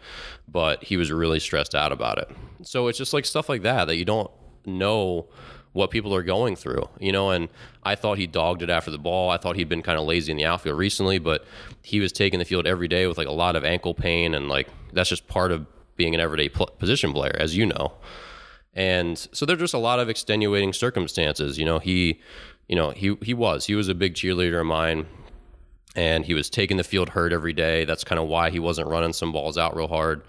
S1: but he was really stressed out about it. So it's just like stuff like that that you don't know what people are going through, you know. And I thought he dogged it after the ball. I thought he'd been kind of lazy in the outfield recently, but he was taking the field every day with like a lot of ankle pain, and like that's just part of being an everyday pl- position player, as you know. And so there's just a lot of extenuating circumstances. You know, he, you know, he he was he was a big cheerleader of mine, and he was taking the field hurt every day. That's kind of why he wasn't running some balls out real hard,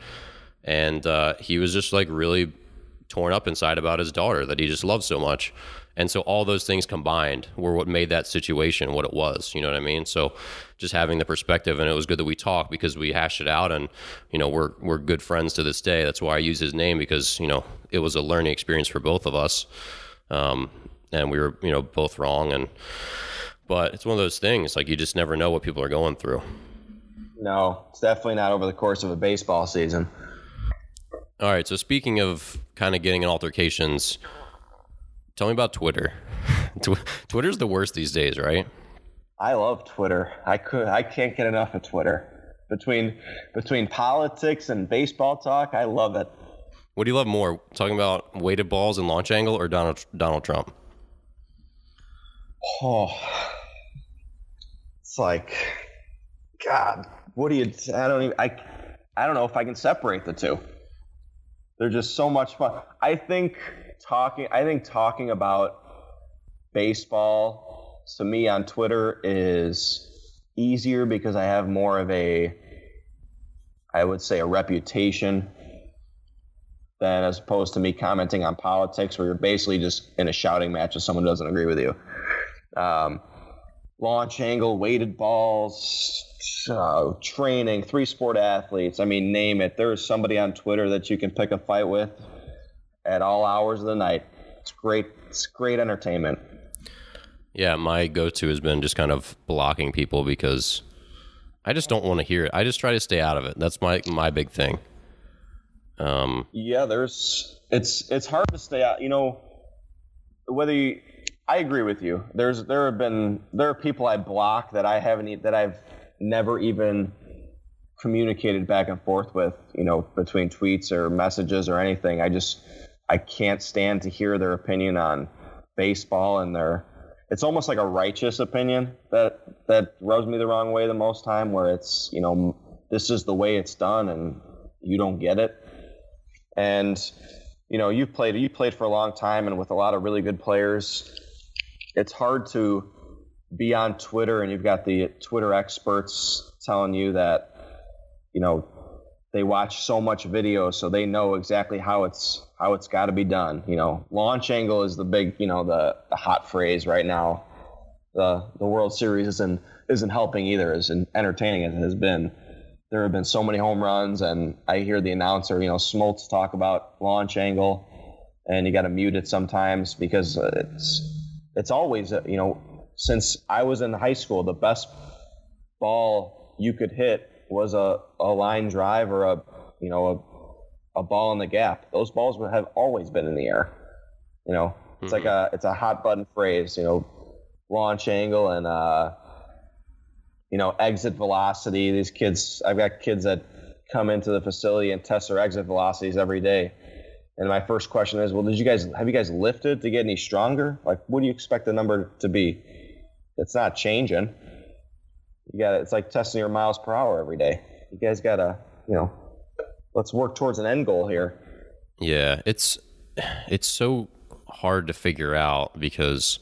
S1: and uh, he was just like really torn up inside about his daughter that he just loved so much. And so all those things combined were what made that situation what it was. You know what I mean? So just having the perspective, and it was good that we talked because we hashed it out, and you know we're we're good friends to this day. That's why I use his name because you know it was a learning experience for both of us, um, and we were you know both wrong, and but it's one of those things like you just never know what people are going through.
S2: No, it's definitely not over the course of a baseball season.
S1: All right. So speaking of kind of getting in altercations, tell me about Twitter. (laughs) Twitter's the worst these days, right?
S2: I love Twitter. I could I can't get enough of Twitter. Between between politics and baseball talk, I love it.
S1: What do you love more, talking about weighted balls and launch angle, or Donald Donald Trump?
S2: Oh, it's like, God, what do you? I don't even. I I don't know if I can separate the two. They're just so much fun. I think talking. I think talking about baseball to me on Twitter is easier because I have more of a, I would say, a reputation than as opposed to me commenting on politics, where you're basically just in a shouting match with someone doesn't agree with you. Um, launch angle, weighted balls, uh, training, three sport athletes. I mean, name it. There's somebody on Twitter that you can pick a fight with at all hours of the night. It's great. It's great entertainment.
S1: Yeah, my go-to has been just kind of blocking people because I just don't want to hear it. I just try to stay out of it. That's my my big thing.
S2: Um, yeah, there's it's it's hard to stay out. You know, whether you, I agree with you. There's there have been there are people I block that I haven't that I've never even communicated back and forth with. You know, between tweets or messages or anything. I just I can't stand to hear their opinion on baseball and their it's almost like a righteous opinion that that rubs me the wrong way the most time where it's you know this is the way it's done and you don't get it and you know, you've played you played for a long time and with a lot of really good players. It's hard to be on Twitter and you've got the Twitter experts telling you that you know they watch so much video so they know exactly how it's how it's got to be done you know. Launch angle is the big you know the, the hot phrase right now. The the world series isn't isn't helping either as entertaining as it has been. There have been so many home runs, and I hear the announcer, you know, Smoltz talk about launch angle, and you got to mute it sometimes because it's it's always you know since I was in high school, the best ball you could hit was a, a line drive or a you know a, a ball in the gap. Those balls have always been in the air. You know, it's mm-hmm. like a it's a hot button phrase. You know, launch angle and uh, you know, exit velocity. These kids, I've got kids that come into the facility and test their exit velocities every day. And my first question is, well, did you guys have you guys lifted to get any stronger? Like, what do you expect the number to be? It's not changing. You got it's like testing your miles per hour every day. You guys gotta, you know, let's work towards an end goal here.
S1: Yeah, it's it's so hard to figure out because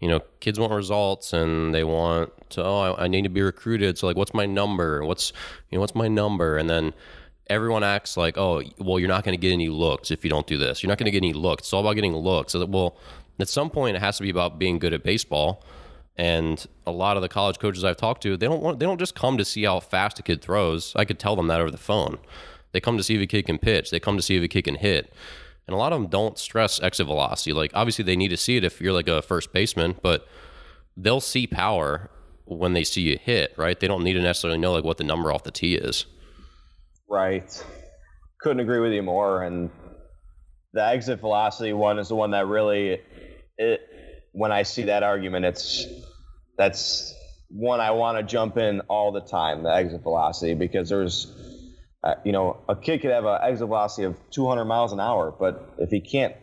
S1: you know, kids want results and they want to, oh, I, I, need to be recruited. So like, what's my number? What's, you know, what's my number? And then everyone acts like, oh, well, you're not going to get any looks if you don't do this. You're not going to get any looks. It's all about getting looks. So that, well, at some point it has to be about being good at baseball. And a lot of the college coaches I've talked to, they don't want, they don't just come to see how fast a kid throws. I could tell them that over the phone. They come to see if a kid can pitch. They come to see if a kid can hit. And a lot of them don't stress exit velocity. Like obviously they need to see it if you're like a first baseman, but they'll see power when they see you hit, right? They don't need to necessarily know like what the number off the tee is.
S2: Right. Couldn't agree with you more. And the exit velocity one is the one that really it when I see that argument, it's that's one I want to jump in all the time, the exit velocity, because there's uh, you know, a kid could have an exit velocity of 200 miles an hour, but if he can't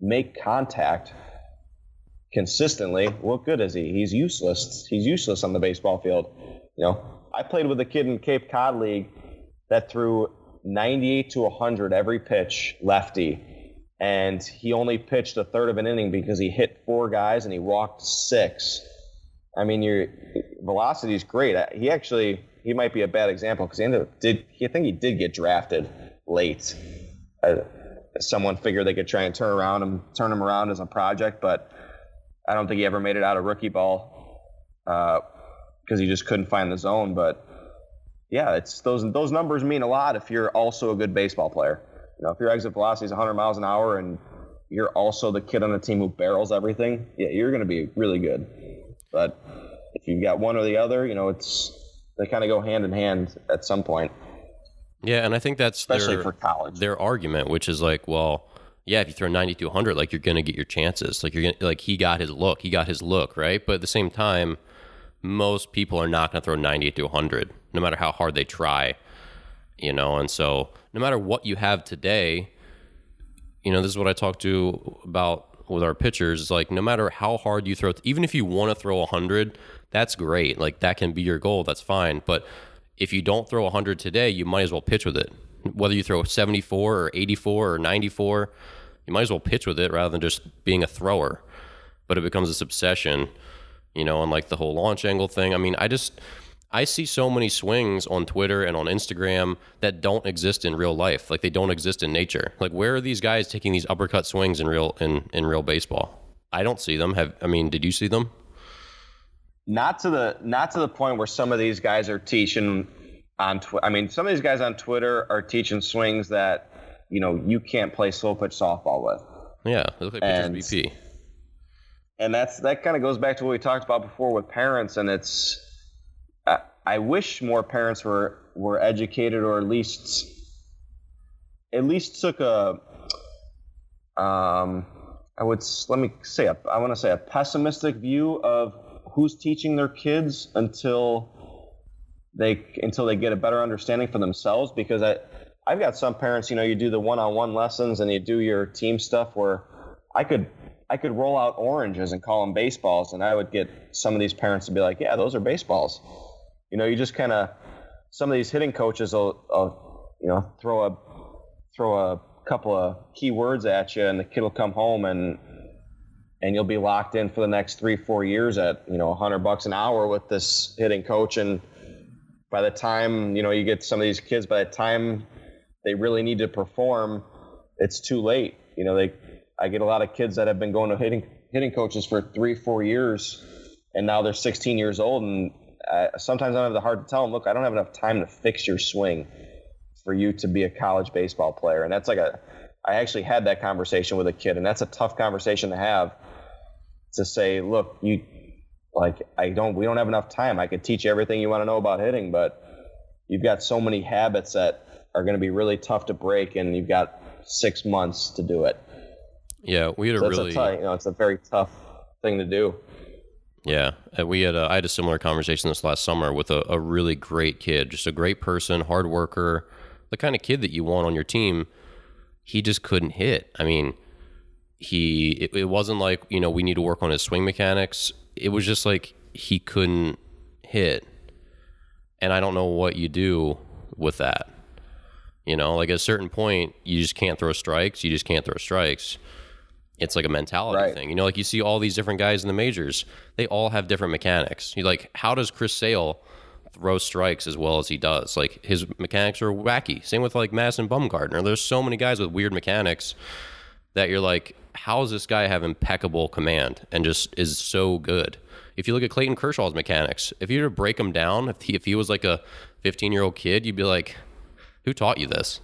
S2: make contact consistently, what good is he? He's useless. He's useless on the baseball field. You know, I played with a kid in Cape Cod League that threw 98 to 100 every pitch lefty, and he only pitched a third of an inning because he hit four guys and he walked six. I mean, your velocity is great. He actually he might be a bad example because he ended up did I think he did get drafted late. Uh, someone figured they could try and turn around him, turn him around as a project, but I don't think he ever made it out of rookie ball because uh, he just couldn't find the zone. But yeah, it's those those numbers mean a lot if you're also a good baseball player. You know, if your exit velocity is 100 miles an hour and you're also the kid on the team who barrels everything, yeah, you're going to be really good. But if you've got one or the other, you know, it's they kind of go hand in hand at some point.
S1: Yeah, and I think that's
S2: especially
S1: their,
S2: for college.
S1: Their argument, which is like, well, yeah, if you throw 90 to 100, like you're going to get your chances. Like you're gonna, like he got his look, he got his look, right? But at the same time, most people are not going to throw 90 to 100, no matter how hard they try, you know. And so, no matter what you have today, you know, this is what I talked to about with our pitchers. Is like no matter how hard you throw, even if you want to throw 100, that's great. Like that can be your goal. That's fine. But if you don't throw 100 today, you might as well pitch with it. Whether you throw 74 or 84 or 94, You might as well pitch with it rather than just being a thrower. But it becomes this obsession, you know, and like the whole launch angle thing. I mean, I just I see so many swings on Twitter and on Instagram that don't exist in real life. Like they don't exist in nature. Like where are these guys taking these uppercut swings in real in in real baseball? I don't see them. Have I mean, did you see them?
S2: Not to the not to the point where some of these guys are teaching on Twitter. I mean, some of these guys on Twitter are teaching swings that you know you can't play slow pitch softball with.
S1: Yeah, they look like
S2: And-
S1: pitchers BP.
S2: And that's that kind of goes back to what we talked about before with parents and it's I, I wish more parents were were educated or at least at least took a um i would let me say a, i want to say a pessimistic view of who's teaching their kids until they until they get a better understanding for themselves because i i've got some parents you know you do the one-on-one lessons and you do your team stuff where i could I could roll out oranges and call them baseballs, and I would get some of these parents to be like, "Yeah, those are baseballs." You know, you just kind of some of these hitting coaches will, will, you know, throw a throw a couple of key words at you, and the kid will come home and and you'll be locked in for the next three, four years at you know, hundred bucks an hour with this hitting coach, and by the time you know you get some of these kids, by the time they really need to perform, it's too late. You know, they I get a lot of kids that have been going to hitting hitting coaches for three, four years, and now they're 16 years old. And sometimes I have the hard to tell them, look, I don't have enough time to fix your swing for you to be a college baseball player. And that's like a, I actually had that conversation with a kid, and that's a tough conversation to have. To say, look, you, like, I don't, we don't have enough time. I could teach you everything you want to know about hitting, but you've got so many habits that are going to be really tough to break, and you've got six months to do it.
S1: Yeah, we had a
S2: So
S1: really
S2: a tough, you know, it's a very tough thing to do.
S1: Yeah, uh, we had a, I had a similar conversation this last summer with a, a really great kid, just a great person, hard worker, the kind of kid that you want on your team. He just couldn't hit. I mean, he it, it wasn't like you know we need to work on his swing mechanics. It was just like he couldn't hit, and I don't know what you do with that. You know, like at a certain point, you just can't throw strikes. You just can't throw strikes it's like a mentality
S2: Right.
S1: thing. You know, like you see all these different guys in the majors, they all have different mechanics. You like, how does Chris Sale throw strikes as well as he does? Like his mechanics are wacky. Same with like Madison Bumgarner. There's so many guys with weird mechanics that you're like, how does this guy have impeccable command and just is so good? If you look at Clayton Kershaw's mechanics, if you were to break him down, if he, if he was like a 15 year old kid, you'd be like, who taught you this?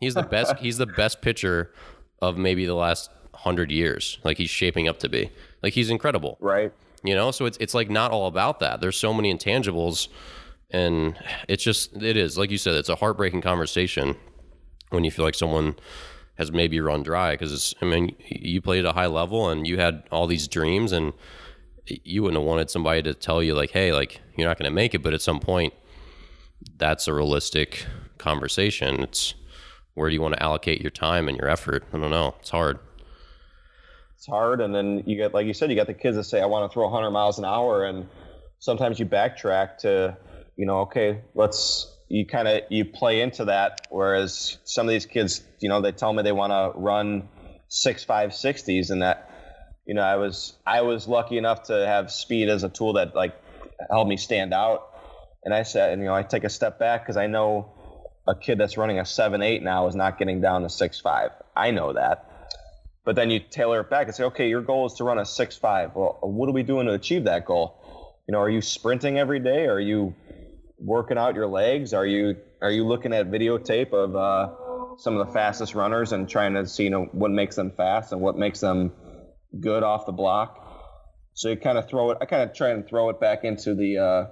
S1: He's the best. (laughs) he's the best pitcher of maybe the last hundred years. Like he's shaping up to be. Like he's incredible.
S2: Right.
S1: You know. So it's it's like not all about that. There's so many intangibles, and it's just it is like you said. It's a heartbreaking conversation when you feel like someone has maybe run dry because I mean you played at a high level and you had all these dreams and you wouldn't have wanted somebody to tell you like hey like you're not going to make it but at some point that's a realistic conversation it's where do you want to allocate your time and your effort i don't know it's hard
S2: It's hard, and then you get, like you said, you got the kids that say, "I want to throw 100 miles an hour," and sometimes you backtrack to, you know, okay, let's. You kind of you play into that, whereas some of these kids, you know, they tell me they want to run six five sixties, and that, you know, I was I was lucky enough to have speed as a tool that like helped me stand out, and I said, and you know, I take a step back because I know a kid that's running a seven eight now is not getting down to six five. I know that. But then you tailor it back and say, okay, your goal is to run a six five. Well, what are we doing to achieve that goal? You know, are you sprinting every day? Are you working out your legs? Are you are you looking at videotape of uh, some of the fastest runners and trying to see you know what makes them fast and what makes them good off the block? So you kind of throw it. I kind of try and throw it back into the uh,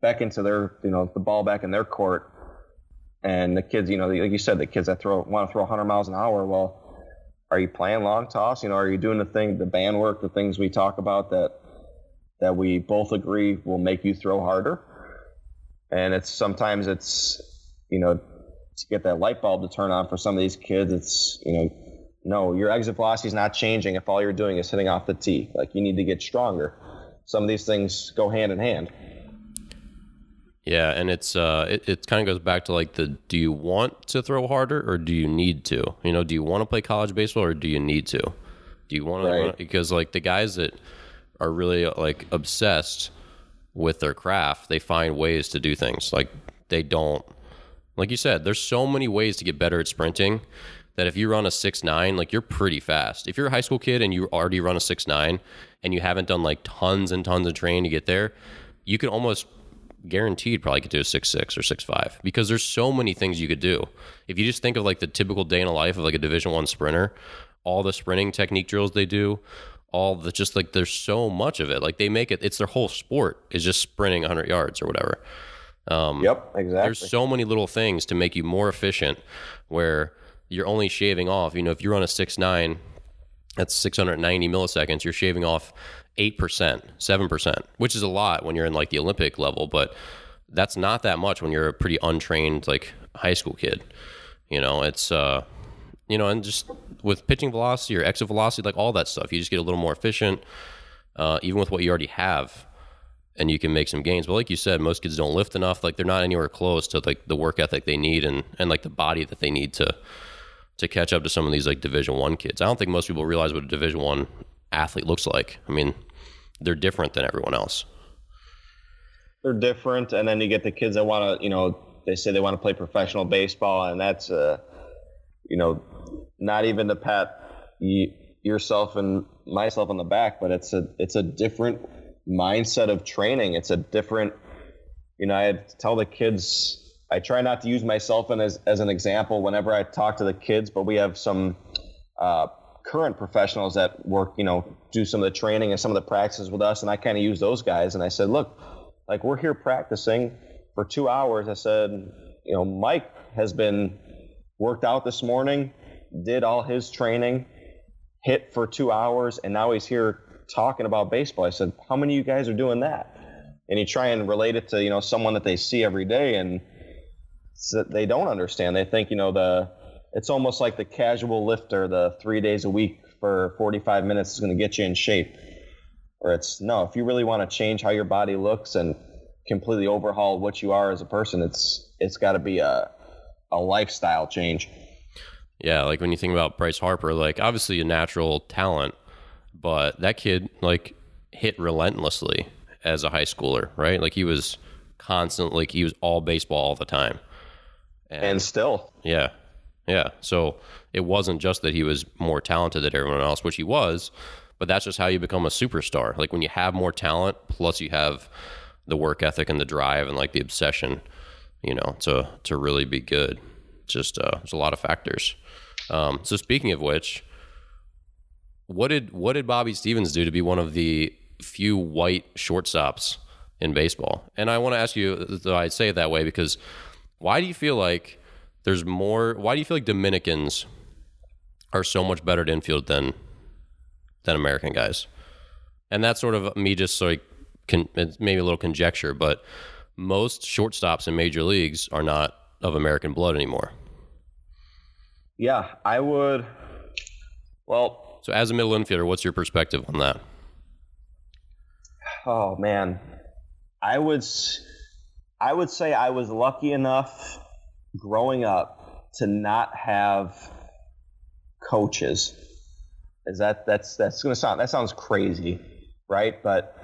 S2: back into their you know the ball back in their court. And the kids, you know, like you said, the kids that throw want to throw 100 miles an hour. Well, are you playing long toss? You know, are you doing the thing, the band work, the things we talk about that that we both agree will make you throw harder? And it's sometimes it's you know to get that light bulb to turn on for some of these kids. It's you know no, your exit velocity is not changing if all you're doing is hitting off the tee. Like you need to get stronger. Some of these things go hand in hand.
S1: Yeah, and it's uh, it, it kind of goes back to like the do you want to throw harder or do you need to? You know, do you want to play college baseball or do you need to? Do you want
S2: Right.
S1: to? Because like the guys that are really like obsessed with their craft, they find ways to do things. Like they don't, like you said, there's so many ways to get better at sprinting that if you run a six nine, like you're pretty fast. If you're a high school kid and you already run a six nine and you haven't done like tons and tons of training to get there, you can almost guaranteed probably get to a six six or six five because there's so many things you could do. If you just think of like the typical day in a life of like a Division One sprinter, all the sprinting technique drills they do, all the just like there's so much of it. Like they make it, it's their whole sport is just sprinting 100 yards or whatever.
S2: Um, yep, exactly.
S1: There's so many little things to make you more efficient where you're only shaving off. You know, if you run a six nine, that's 690 milliseconds. You're shaving off eight percent, seven percent, which is a lot when you're in like the Olympic level, but that's not that much when you're a pretty untrained like high school kid. You know, it's uh, you know, and just with pitching velocity or exit velocity, like all that stuff, you just get a little more efficient, uh, even with what you already have and you can make some gains. But like you said, most kids don't lift enough. Like they're not anywhere close to like the work ethic they need and and like the body that they need to to catch up to some of these like Division One kids. I don't think most people realize what a Division One athlete looks like. I mean, they're different than everyone else.
S2: They're different, and then you get the kids that want to, you know, they say they want to play professional baseball, and that's, uh, you know, not even to pat yourself and myself on the back, but it's a it's a different mindset of training. It's a different, you know, I tell the kids. I try not to use myself as, as an example whenever I talk to the kids, but we have some uh, current professionals that work, you know, do some of the training and some of the practices with us, and I kind of use those guys. And I said, look, like we're here practicing for two hours. I said, you know, Mike has been worked out this morning, did all his training, hit for two hours, and now he's here talking about baseball. I said, how many of you guys are doing that? And you try and relate it to, you know, someone that they see every day, and so they don't understand. They think, you know, the it's almost like the casual lifter, the three days a week for 45 minutes is going to get you in shape. Or it's no, if you really want to change how your body looks and completely overhaul what you are as a person, it's it's got to be a a lifestyle change.
S1: Yeah, like when you think about Bryce Harper, like obviously a natural talent, but that kid like hit relentlessly as a high schooler, right? Like he was constantly like he was all baseball all the time.
S2: And still,
S1: Yeah. Yeah. So it wasn't just that he was more talented than everyone else, which he was, but that's just how you become a superstar. Like when you have more talent, plus you have the work ethic and the drive and like the obsession, you know, to to really be good. Just uh, there's a lot of factors. Um, so speaking of which, what did what did Bobby Stevens do to be one of the few white shortstops in baseball? And I want to ask you, though I say it that way because why do you feel like there's more? Why do you feel like Dominicans are so much better at infield than than American guys? And that's sort of me just like con, maybe a little conjecture, but most shortstops in major leagues are not of American blood anymore.
S2: yeah, I would. Well,
S1: So as a middle infielder, what's your perspective on that?
S2: oh man, I would s- I would say I was lucky enough growing up to not have coaches. Is that that's that's gonna sound that sounds crazy, right? But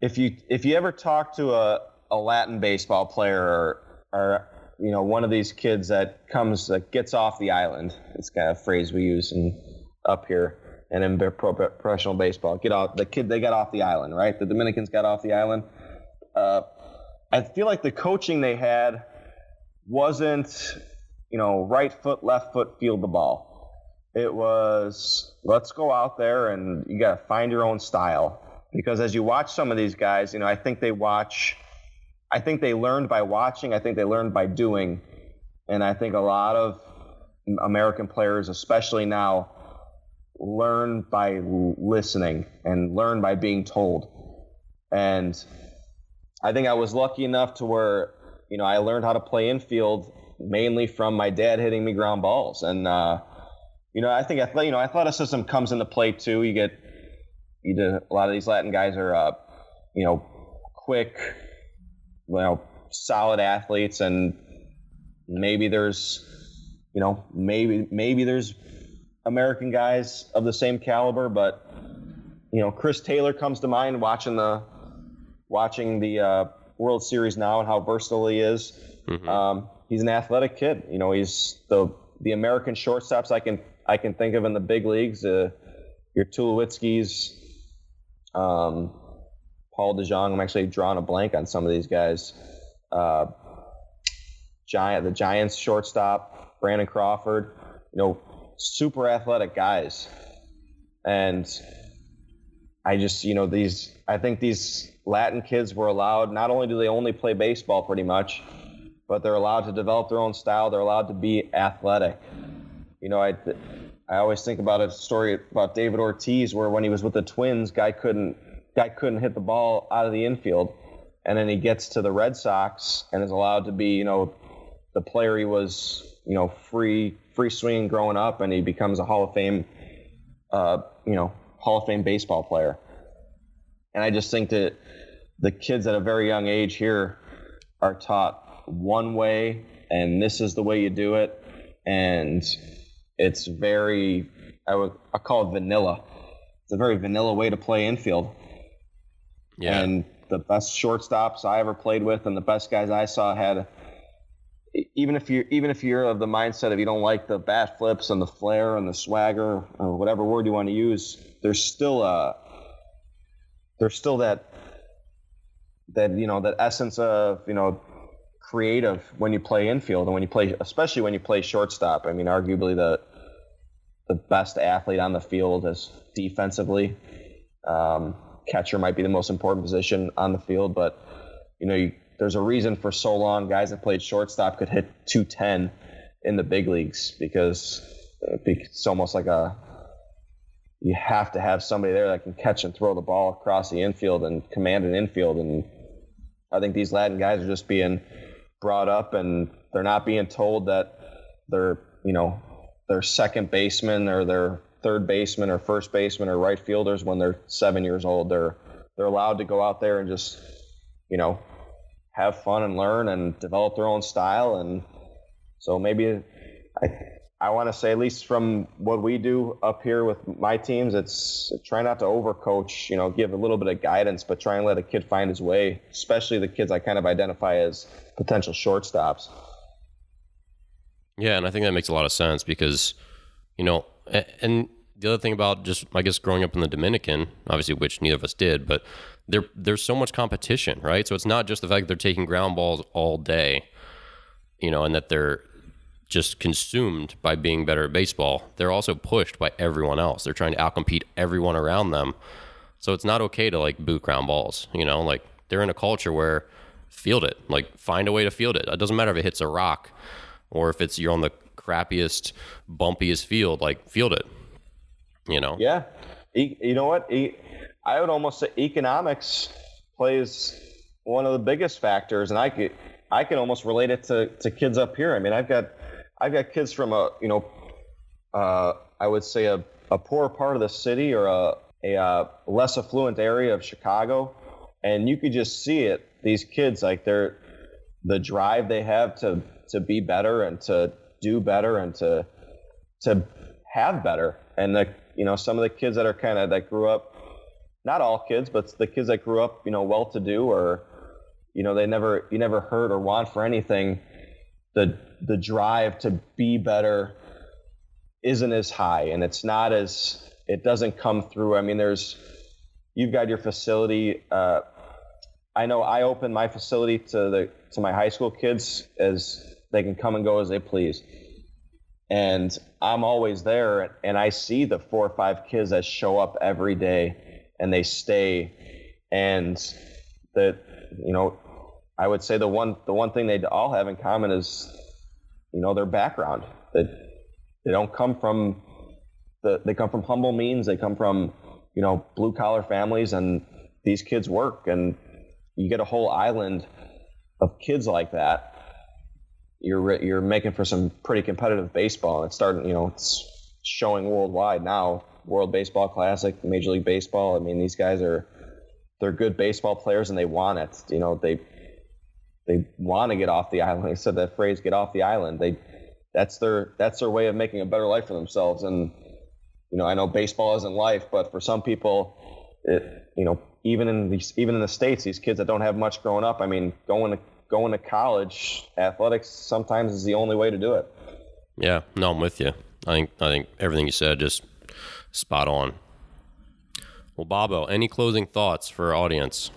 S2: if you if you ever talk to a, a Latin baseball player or or you know one of these kids that comes that gets off the island, it's kind of a phrase we use in up here and in pro, professional baseball. Get off the kid they got off the island, right? The Dominicans got off the island. Uh, I feel like the coaching they had wasn't, you know, right foot, left foot, field the ball. It was let's go out there and you got to find your own style. Because as you watch some of these guys, you know, I think they watch, I think they learned by watching, I think they learned by doing. And I think a lot of American players, especially now, learn by listening and learn by being told. And I think I was lucky enough to where, you know, I learned how to play infield mainly from my dad hitting me ground balls. And, uh, you know, I think you know athleticism comes into play too. You get, you do, a lot of these Latin guys are, uh, you know, quick, you know, solid athletes, and maybe there's, you know, maybe maybe there's American guys of the same caliber, but you know, Chris Taylor comes to mind watching the watching the uh, World Series now and how versatile he is. Mm-hmm. Um, he's an athletic kid. You know, he's the the American shortstops I can I can think of in the big leagues. Uh, your Tulowitzkis, um, Paul DeJong. I'm actually drawing a blank on some of these guys. Uh, Giant, the Giants shortstop, Brandon Crawford. You know, super athletic guys, and I just you know these. I think these Latin kids were allowed. Not only do they only play baseball, pretty much, but they're allowed to develop their own style. They're allowed to be athletic. You know, I I always think about a story about David Ortiz where when he was with the Twins, guy couldn't guy couldn't hit the ball out of the infield, and then he gets to the Red Sox and is allowed to be, you know, the player he was, you know, free free swinging growing up, and he becomes a Hall of Fame, uh, you know, Hall of Fame baseball player. And I just think that the kids at a very young age here are taught one way, and this is the way you do it, and it's very I would I call it vanilla. It's a very vanilla way to play infield. Yeah. And the best shortstops I ever played with, and the best guys I saw had. Even if you even if you're of the mindset of you don't like the bat flips and the flair and the swagger or whatever word you want to use, there's still a there's still that that you know that essence of you know creative when you play infield and when you play, especially when you play shortstop. I mean, arguably the the best athlete on the field is defensively. Um, catcher might be the most important position on the field, but you know, you, there's a reason for so long guys that played shortstop could hit 210 in the big leagues because it's almost like a you have to have somebody there that can catch and throw the ball across the infield and command an infield and I think these Latin guys are just being brought up and they're not being told that they're, you know, their second baseman or their third baseman or first baseman or right fielders when they're seven years old. They're they're allowed to go out there and just, you know, have fun and learn and develop their own style. And so maybe I I want to say at least from what we do up here with my teams, it's try not to overcoach. You know, give a little bit of guidance, but try and let a kid find his way. Especially the kids I kind of identify as potential shortstops.
S1: Yeah, and I think that makes a lot of sense because, you know, and the other thing about just I guess growing up in the Dominican, obviously which neither of us did, but there there's so much competition, right? So it's not just the fact that they're taking ground balls all day, you know, and that they're just consumed by being better at baseball. They're also pushed by everyone else. They're trying to outcompete everyone around them. So it's not okay to like boot ground balls, you know, like they're in a culture where field it. Like find a way to field it. It doesn't matter if it hits a rock or if it's you're on the crappiest, bumpiest field. Like field it. You know.
S2: Yeah. E- you know what? E- I would almost say economics plays one of the biggest factors, and I could I can almost relate it to, to kids up here. I mean, I've got I've got kids from a you know uh, I would say a, a poor part of the city or a, a uh, less affluent area of Chicago, and you could just see it these kids like they're the drive they have to to be better and to do better and to to have better. And the you know some of the kids that are kind of that grew up not all kids but the kids that grew up you know well to do or you know they never you never hurt or want for anything the the drive to be better isn't as high and it's not as it doesn't come through i mean there's you've got your facility uh, I know I open my facility to the to my high school kids as they can come and go as they please. And I'm always there and I see the four or five kids that show up every day and they stay and that you know I would say the one the one thing they all have in common is you know their background that they don't come from the they come from humble means they come from you know blue collar families and these kids work and you get a whole island of kids like that, you're you're making for some pretty competitive baseball. It's starting, you know, it's showing worldwide now. World Baseball Classic, Major League Baseball. I mean, these guys are they're good baseball players and they want it. You know, they they want to get off the island. Said that phrase, "get off the island." They that's their that's their way of making a better life for themselves. And you know, I know baseball isn't life, but for some people, it you know, even in these even in the states, these kids that don't have much growing up. I mean, going to going to college, athletics sometimes is the only way to do it.
S1: Yeah, no, I'm with you. I think I think everything you said just spot on. Well, Bobo, any closing thoughts for our audience?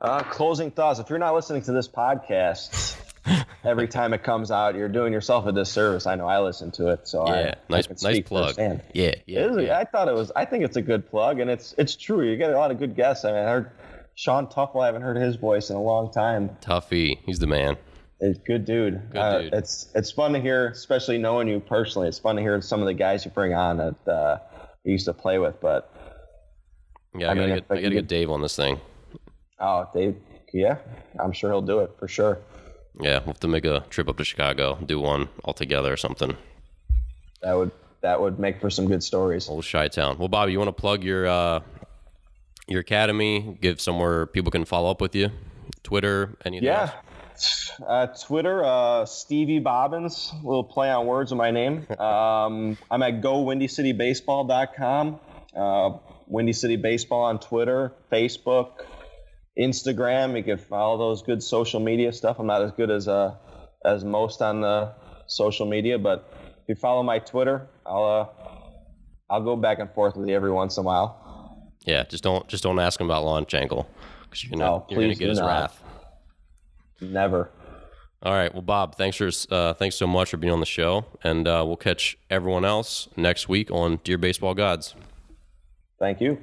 S2: Uh, closing thoughts. If you're not listening to this podcast (laughs) every time it comes out, you're doing yourself a disservice. I know I listen to it, so
S1: yeah,
S2: I,
S1: nice,
S2: I
S1: nice plug.
S2: Firsthand.
S1: Yeah, yeah, yeah.
S2: I thought it was. I think it's a good plug, and it's it's true. You get a lot of good guests. I mean, I heard Sean Tuffle. I haven't heard his voice in a long time.
S1: Tuffy, he's the man.
S2: It's good dude.
S1: Good
S2: uh,
S1: dude.
S2: It's it's fun to hear, especially knowing you personally. It's fun to hear some of the guys you bring on that uh, you used to play with. But
S1: Yeah, I,
S2: I
S1: gotta
S2: mean,
S1: get
S2: I
S1: gotta
S2: get
S1: Dave on this thing.
S2: Oh, Dave, yeah, I'm sure he'll do it for sure.
S1: Yeah, we'll have to make a trip up to Chicago, do one all together or something.
S2: That would that would make for some good stories.
S1: Old Chi Town. Well, Bobby, you want to plug your uh, your academy? Give somewhere people can follow up with you. Twitter, anything
S2: Yeah. Uh, Twitter, uh, Stevie Bobbins, little play on words with my name. (laughs) Um, I'm at gowindycitybaseball.com. Uh, Windy City Baseball on Twitter, Facebook, Instagram. You can follow those good social media stuff. I'm not as good as uh, as most on the social media, but if you follow my Twitter, I'll uh, I'll go back and forth with you every once in a while.
S1: Yeah, just don't just don't ask him about launch angle because you're gonna
S2: No,
S1: you're gonna get his
S2: not.
S1: wrath.
S2: Never.
S1: All right. Well, Bob, thanks for uh, thanks so much for being on the show, and uh, we'll catch everyone else next week on Dear Baseball Gods.
S2: Thank you.